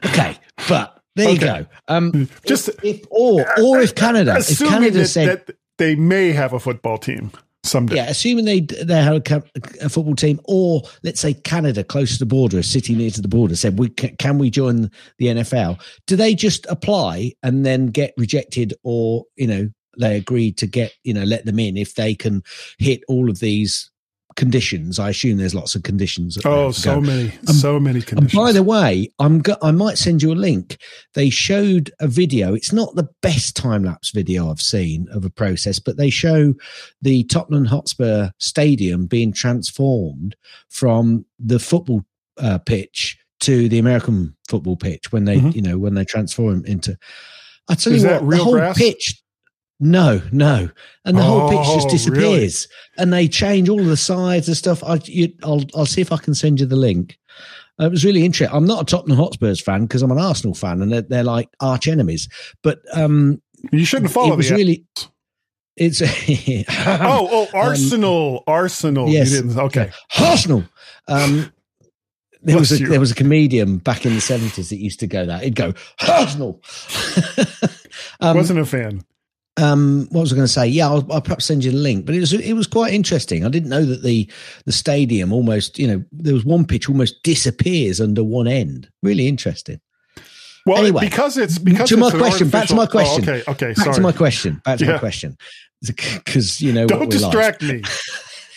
okay, but there you go. Um, Just if, if or or if Canada, if Canada said, that they may have a football team someday. yeah, assuming they they had a, a football team, or let's say Canada, close to the border, a city near to the border, said, "We can, can we join the NFL?" Do they just apply and then get rejected, or you know they agree to get you know let them in if they can hit all of these conditions? I assume there's lots of conditions. Oh, so go. many, Um, so many conditions. by the way, I'm go- I might send you a link. They showed a video. It's not the best time lapse video I've seen of a process, but they show the Tottenham Hotspur Stadium being transformed from the football uh, pitch to the American football pitch when they, Mhm. you know, when they transform into. I tell Is you what, real the whole grass? pitch. No, no, and the whole pitch just Oh, disappears, and they change all of the sides and stuff. I, you, I'll, I'll see if I can send you the link. Uh, It was really interesting. I'm not a Tottenham Hotspurs fan because I'm an Arsenal fan, and they're, they're like arch enemies. But um, you shouldn't follow it was really. It's oh, oh, Arsenal, Arsenal. Um, yes. didn't- okay. Arsenal. Um, there was a you. there was a comedian back in the seventies that used to go that. He'd go Arsenal. um, Wasn't a fan. Um, what was I going to say? Yeah, I'll, I'll perhaps send you the link. But it was it was quite interesting. I didn't know that the the stadium almost you know there was one pitch almost disappears under one end. Really interesting. Well, Anyway, because it's because to my it's an question. Back to my question. Oh, okay, okay. Back sorry. to my question. Back to my question. Because you know, Don't like. distract me.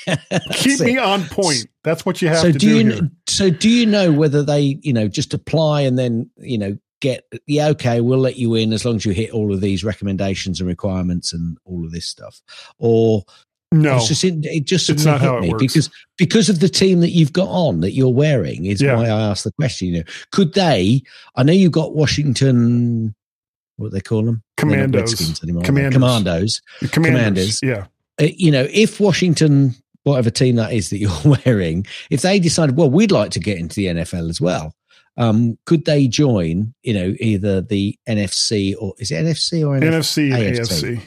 Keep That's me on point. That's what you have so to do do, you so do you know whether they you know just apply and then you know get yeah okay we'll let you in as long as you hit all of these recommendations and requirements and all of this stuff or No, it's just it just It's not how hit it me works. because because of the team that you've got on that you're wearing is Yeah. why I asked the question. You know, could they? I know you've got Washington. What they call them? Commandos. Anymore. Commanders. Commandos. Commanders. Commanders. Yeah. Uh, you know, if Washington, whatever team that is that you're wearing, if they decided, well, we'd like to get into the NFL as well, um, could they join? You know, either the NFC or is it NFC or NF- NFC and AFC?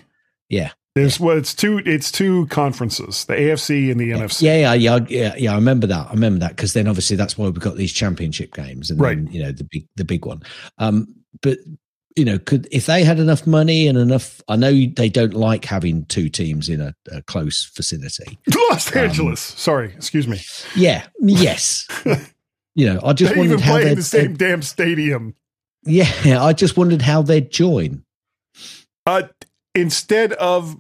Yeah. There's well, it's two. It's two conferences: the AFC and the NFC. Yeah, yeah, yeah, yeah, yeah. I remember that. I remember that because then obviously that's why we've got these championship games and Right. then, you know the big the big one. Um, but you know, could if they had enough money and enough, I know they don't like having two teams in a, a close vicinity. Los Angeles. Sorry, excuse me. Yeah, yes. you know, I just they even wondered how play in they'd the same damn stadium. Yeah, I just wondered how they'd join. Uh, instead of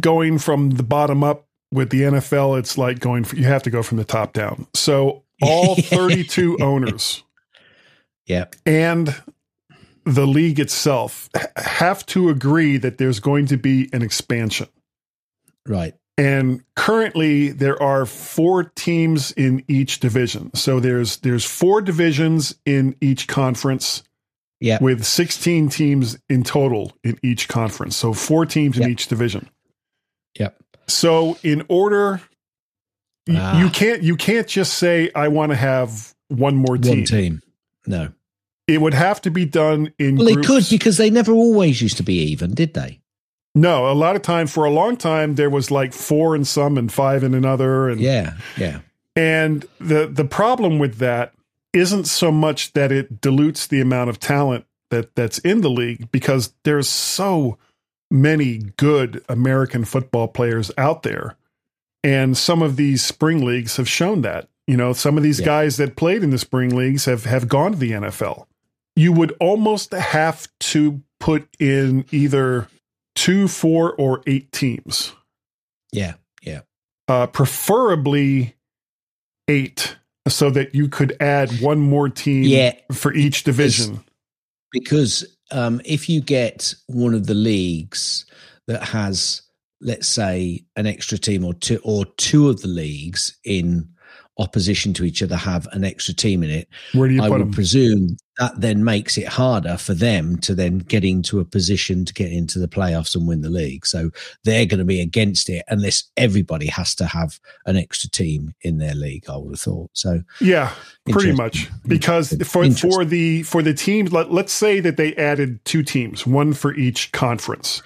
going from the bottom up with the NFL, it's like going. For, you have to go from the top down. So all 32 owners Yeah, and the league itself have to agree that there's going to be an expansion. right. And currently there are four teams in each division. So there's there's four divisions in each conference Yeah, with 16 teams in total in each conference. So four teams in each division. Yep. So in order y- Ah. you can't you can't just say I want to have one more team. one team. No. It would have to be done in Well, they could because they never always used to be even, did they? No, a lot of time for a long time there was like four in some and five in another and Yeah, yeah, And the the problem with that isn't so much that it dilutes the amount of talent that that's in the league because there's so many good American football players out there. And some of these spring leagues have shown that. You know, some of these Yeah. guys that played in the spring leagues have have gone to the NFL. You would almost have to put in either two, four, or eight teams yeah, yeah. uh, preferably eight, so that you could add one more team Yeah. for each division. Because um, if you get one of the leagues that has, let's say, an extra team or two, or two of the leagues in opposition to each other have an extra team in it. Where do you I put would them? presume that then makes it harder for them to then get into a position to get into the playoffs and win the league. So they're going to be against it unless everybody has to have an extra team in their league. I would have thought so. Yeah, pretty much. Because for for the for the teams, let, let's say that they added two teams, one for each conference.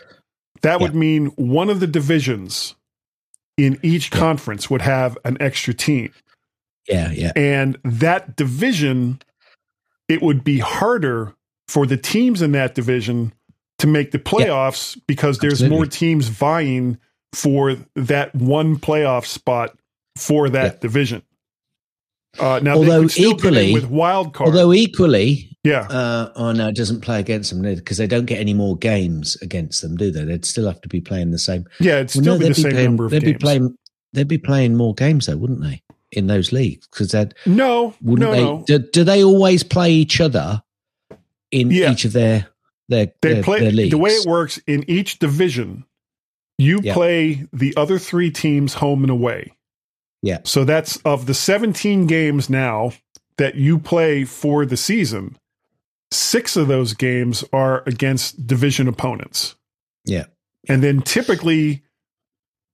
That would mean one of the divisions in each conference would have an extra team. Yeah, yeah, And that division, it would be harder for the teams in that division to make the playoffs because there's Absolutely. more teams vying for that one playoff spot for that division. Uh, now, Although equally- with wild card. Although equally, yeah, uh, oh no, it doesn't play against them because they don't get any more games against them, do they? They'd still have to be playing the same. Yeah, it'd still be they'd the same playing, number of they'd games. Be playing, they'd be playing more games though, wouldn't they? In those leagues, because they'd no, wouldn't no, they? no. Do, do they always play each other in each of their their They their, play their leagues? the way it works in each division. You Yeah. play the other three teams home and away. Yeah. So that's of the 17 games now that you play for the season, six of those games are against division opponents. Yeah. And then typically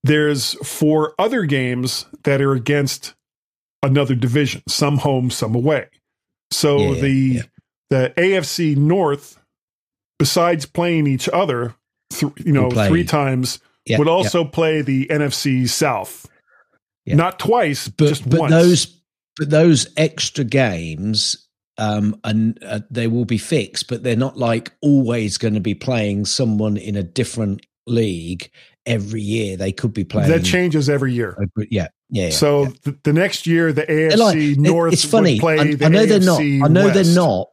there's four other games that are against another division, some home, some away. So Yeah, yeah, the the AFC North, besides playing each other, th- you know, play- three times, Yeah, would also play the NFC South. Not twice, but just but once. those but those extra games um and uh, they will be fixed but they're not like always going to be playing someone in a different league every year they could be playing that changes every year. Uh, yeah yeah, yeah. so The, the next year, the AFC like- North it's funny I, I know they're not i know they're not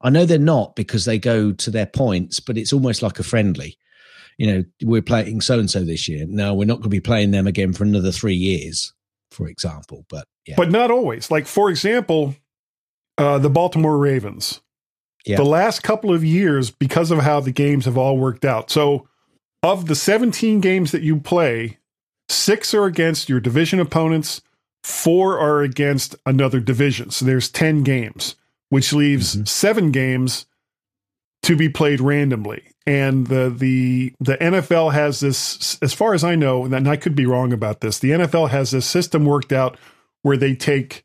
i know they're not because they go to their points but it's almost like a friendly you know we're playing so and so this year no we're not going to be playing them again for another three years for example but yeah but not always. Like for example, uh, the Baltimore Ravens. Yeah. The last couple of years, because of how the games have all worked out. So, of the 17 games that you play, six are against your division opponents, four are against another division. So there's 10 games, which leaves Mm-hmm. seven games to be played randomly. And the the the NFL has this, as far as I know, and I could be wrong about this. The NFL has this system worked out where they take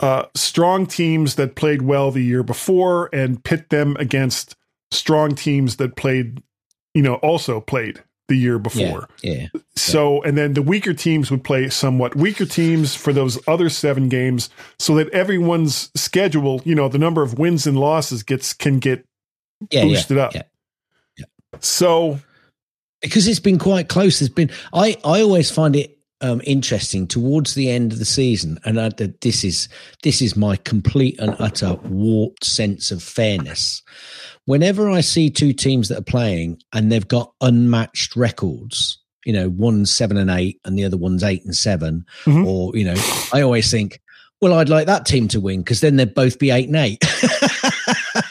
uh, strong teams that played well the year before and pit them against strong teams that played, you know, also played the year before. yeah So, and then the weaker teams would play somewhat weaker teams for those other seven games, so that everyone's schedule, you know, the number of wins and losses gets can get yeah, yeah, boosted up. yeah. So, because it's been quite close. There's been I I always find it um, interesting towards the end of the season, and I, that this is this is my complete and utter warped sense of fairness. Whenever I see two teams that are playing and they've got unmatched records, you know, one's seven and eight and the other one's eight and 7 Mhm. or you know, I always think, well, I'd like that team to win because then they'd both be eight and eight.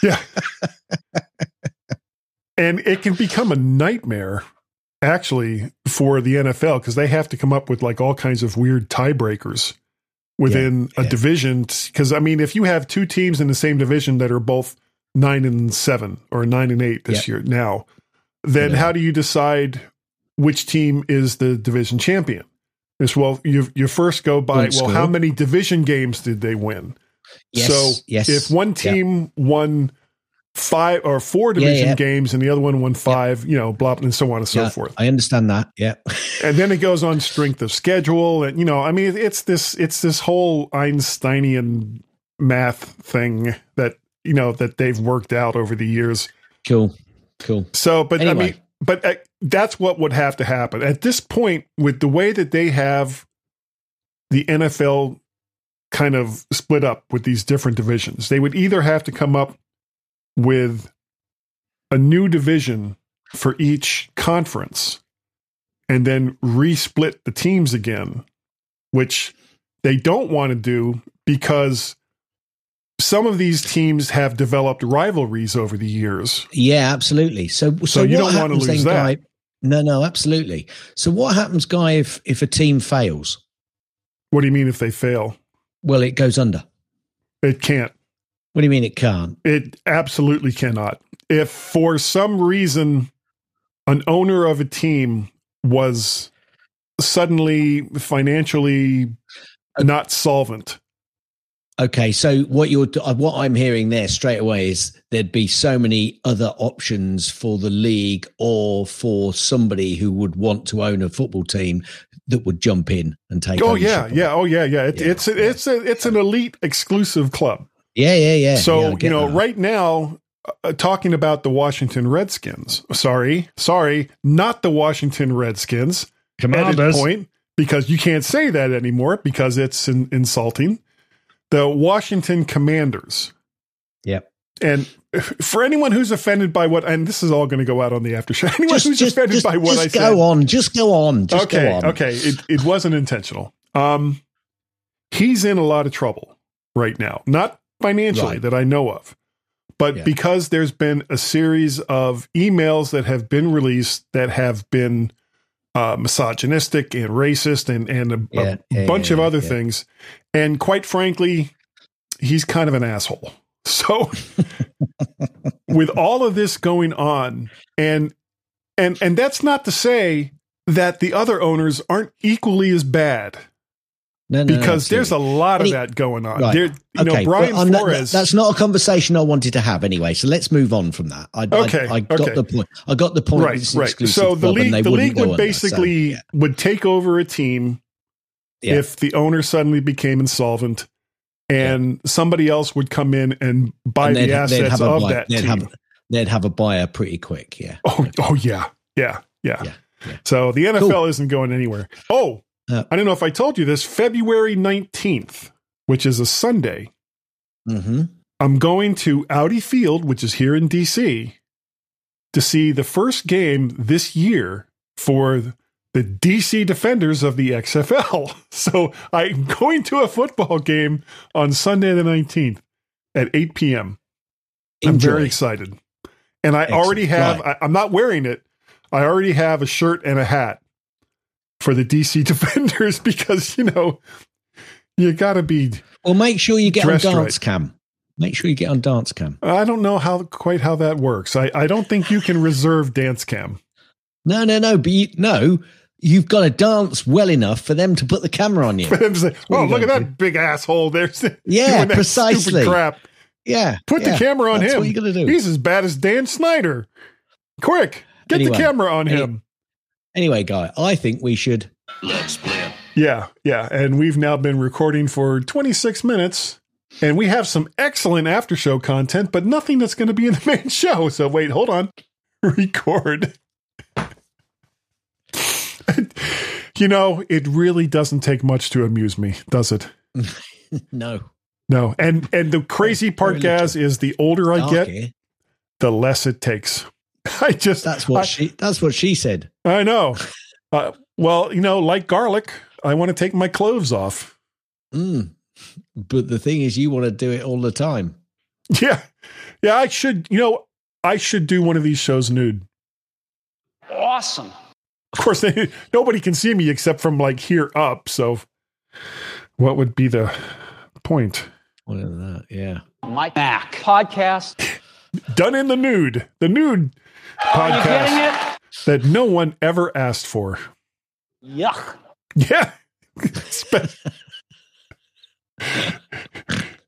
yeah. and it can become a nightmare actually for the NFL because they have to come up with like all kinds of weird tiebreakers within a division. Because I mean, if you have two teams in the same division that are both nine and seven or nine and eight this year now, then how do you decide which team is the division champion? Is well, you you first go by well, how many division games did they win? Yes, so yes, if one yeah. team won five or four division yeah. games and the other one won five, you know, blah, and so on and so Yeah, forth. I understand that. Yeah. And then it goes on strength of schedule, and you know, I mean, it's this it's this whole Einsteinian math thing that you know that they've worked out over the years. Cool. Cool. So, but I mean, but uh, that's what would have to happen at this point with the way that they have the NFL kind of split up with these different divisions. They would either have to come up with a new division for each conference and then resplit the teams again, which they don't want to do because some of these teams have developed rivalries over the years. Yeah, absolutely. So, so, So you don't wanna lose then, that. Guy? No, no, absolutely. So, what happens, Guy, if if a team fails? What do you mean if they fail? Well, it goes under. It can't. What do you mean it can't? It absolutely cannot. If for some reason an owner of a team was suddenly financially not solvent, Okay, so what you're uh, what I'm hearing there straight away is there'd be so many other options for the league or for somebody who would want to own a football team that would jump in and take. oh yeah, yeah, oh yeah, yeah. It, It's a, it's a, it's an elite exclusive club. yeah, yeah, yeah. So Yeah, you know, that. right now, uh, talking about the Washington Redskins. Sorry, sorry, not the Washington Redskins. Edit Commanders. point because you can't say that anymore because it's in, insulting. The Washington Commanders. Yep. And for anyone who's offended by what, and this is all going to go out on the after show. Anyone who's offended just, by what just I go said, on, just go on, just okay, go on. okay, it, it wasn't intentional. Um, he's in a lot of trouble right now, not financially Right. that I know of, but Yeah. because there's been a series of emails that have been released that have been uh, misogynistic and racist and and a, a Yeah, yeah, bunch yeah, of other yeah. things, and quite frankly, he's kind of an asshole. So with all of this going on and and and that's not to say that the other owners aren't equally as bad No, no, no, because there's a lot of Any- that going on. Right. There, you know, Okay, Brian but I'm not- Flores. that's not a conversation I wanted to have anyway. So let's move on from that. I, Okay, I, I got okay. the point. I got the point. right, right. So the league, the league would under, so, basically yeah. would take over a team Yeah. if the owner suddenly became insolvent, and somebody else would come in and buy And the assets have a of buy- that they'd team. have, they'd have a buyer pretty quick. Yeah. Oh, oh yeah, yeah, yeah. Yeah, yeah. So the NFL Cool. isn't going anywhere. Oh, Uh, I don't know if I told you this. February nineteenth, which is a Sunday, hmm I'm going to Audi Field, which is here in DC, to see the first game this year for the DC Defenders of the XFL. So I'm going to a football game on Sunday the 19th at 8 p.m. I'm very excited. And I Excellent. already have, I, I'm not wearing it. I already have a shirt and a hat for the DC Defenders because, you know, you got to be Well, make sure you get on dance right. cam. Make sure you get on dance cam. I don't know how quite how that works. I, I don't think you can reserve dance cam. No, no, no. But you, no, you've got to dance well enough for them to put the camera on you. For them to say, "Oh, look at gonna that big asshole!" There's Yeah, precisely. Crap. Yeah. Put yeah, the camera on that's him. What you to do. He's as bad as Dan Snyder. Quick, get Anyway, the camera on him. Anyway, guy, I think we should. Let's play. Yeah, yeah. And we've now been recording for 26 minutes, and we have some excellent after show content, but nothing that's going to be in the main show. So wait, hold on. Record. you know, it really doesn't take much to amuse me, does it? No. No. And and the crazy part, Very Gaz, is the older I get, eh? the less it takes. I just That's what I, she. That's what she said. I know. Uh, well, you know, like garlic, I want to take my cloves off. Mm. But the thing is, you want to do it all the time. Yeah. Yeah, I should, you know, I should do one of these shows nude. Awesome. Of course, they, nobody can see me except from like here up. So, what would be the point? What is that? Yeah. My back. Podcast. Done in the nude, the nude Are you getting podcast it? that no one ever asked for. Yuck. Yeah. Spe-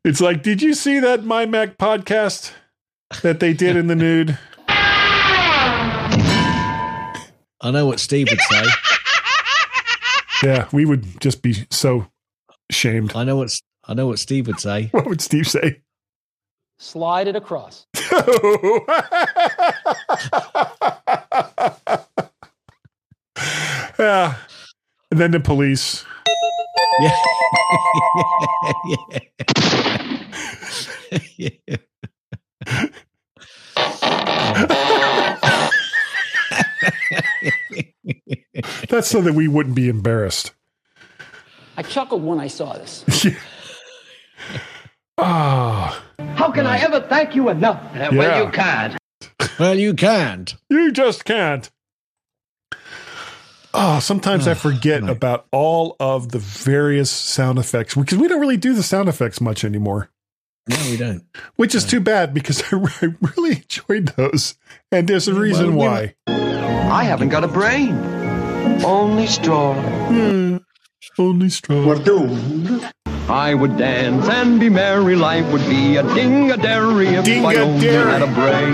it's like, did you see that My Mac podcast that they did in the nude? I know what Steve would say. Yeah, we would just be so shamed. I know what I know what Steve would say. What would Steve say? Slide it across. yeah. And then the police. Yeah. yeah. yeah. That's so that we wouldn't be embarrassed. I chuckled when I saw this. Ah, How can I ever thank you enough? Yeah. well, you can't. Well, you can't. you just can't. Oh, sometimes I Oh, forget right. about all of the various sound effects because we don't really do the sound effects much anymore, No, we don't. which is too bad because I, I really enjoyed those. And there's a reason we- why. I haven't got a brain. Only straw. Hmm, only straw. I would dance and be merry. Life would be a ding-a-dairy if I only Ding-a-dairy. had a brain.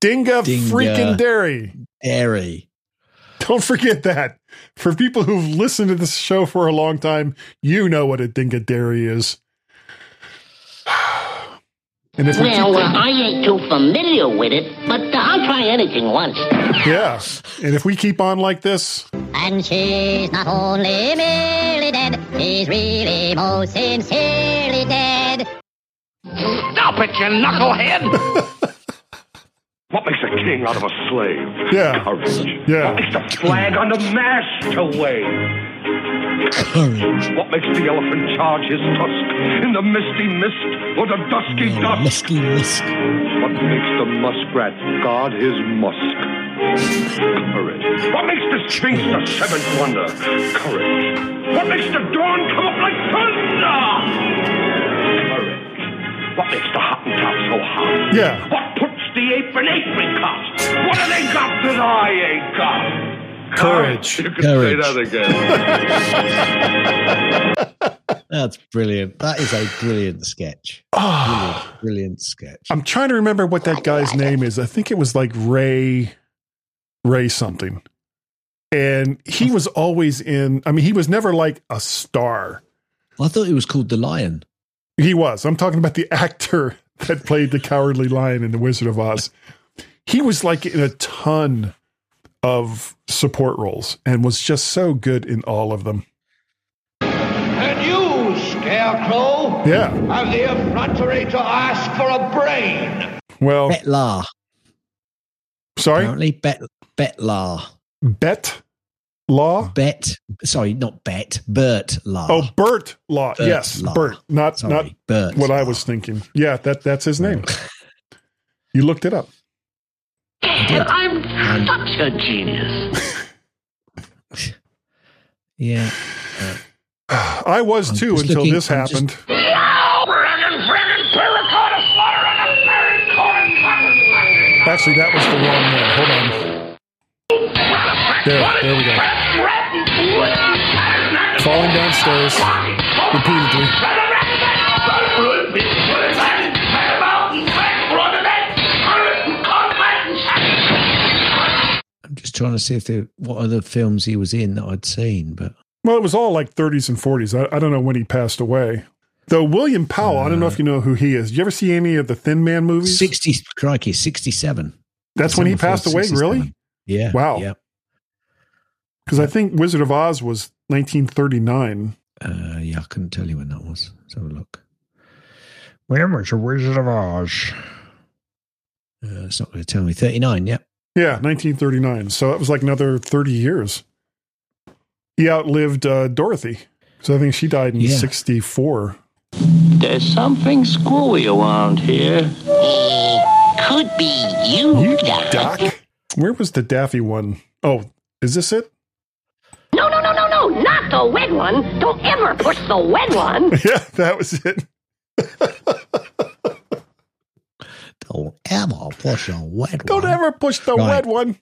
Dinga, Dinga. freaking dairy. Dairy. Don't forget that. For people who've listened to this show for a long time, you know what a dinga dairy is. And if we Well, I ain't too familiar with it, but uh, I'll try anything once. yeah, and if we keep on like this, And she's not only merely dead, she's really most sincerely dead. Stop it, you knucklehead! What makes a king out of a slave? Yeah. Courage. Yeah. What makes the flag on the mast to wave? Courage. What makes the elephant charge his tusk in the misty mist or the dusky Oh, dusk? musky musk. What makes the muskrat guard his musk? Courage. What makes the sphinx the seventh wonder? Courage. What makes the dawn come up like thunder? Courage. What makes the Hottentot so hot? yeah, What puts the ape in apricot? What have they got that I ain't got? Courage. You can Courage. say that again. That's brilliant. That is a brilliant sketch. Ah. Brilliant, brilliant sketch. I'm trying to remember what that guy's name is. I think it was like Ray, Ray something. And he was always in, I mean, he was never like a star. I thought he was called The Lion. He was. I'm talking about the actor that played the cowardly lion in The Wizard of Oz. He was like in a ton of support roles and was just so good in all of them. And you, Scarecrow, Yeah. have the effrontery to ask for a brain. Well, Betlar. sorry, Apparently, Bet Betlar. Bet Law. Bet. Sorry, not Bet. Bert Lahr. Oh, Bert Lahr. Bert yes, Law. Bert. Not Sorry, not Bert. what I was thinking. Yeah, that that's his name. You looked it up. I'm such a genius. Yeah. I was I'm too until looking- this I'm happened. friggin' friggin' terracotta slaughtering a fairy corn cotton Actually, that was the wrong one. Hold on. There, there we go. Falling downstairs repeatedly. Just trying to see if there what other films he was in that I'd seen, but Well, it was all like 30s and 40s. I, I don't know when he passed away. Though William Powell, I don't know if you know who he is. Did you ever see any of the Thin Man movies? sixty crikey, sixty-seven. That's when he passed away, 67. really? Yeah. Wow. Yeah. Because I think Wizard of Oz was 1939. Uh, yeah, I couldn't tell you when that was. Let's have a look. When was the Wizard of Oz? Uh, it's not going to tell me. Thirty-nine. Yep. Yeah, 1939. So it was like another 30 years. He outlived uh, Dorothy. So I think she died in Yeah. 64. There's something screwy around here. Could be you, You Doc? Where was the Daffy one? Oh, is this it? No, no, no, no, no, not the wet one. Don't ever push the wet one. Yeah, that was it. Don't ever push a wet Don't one. ever push the Right. wet one.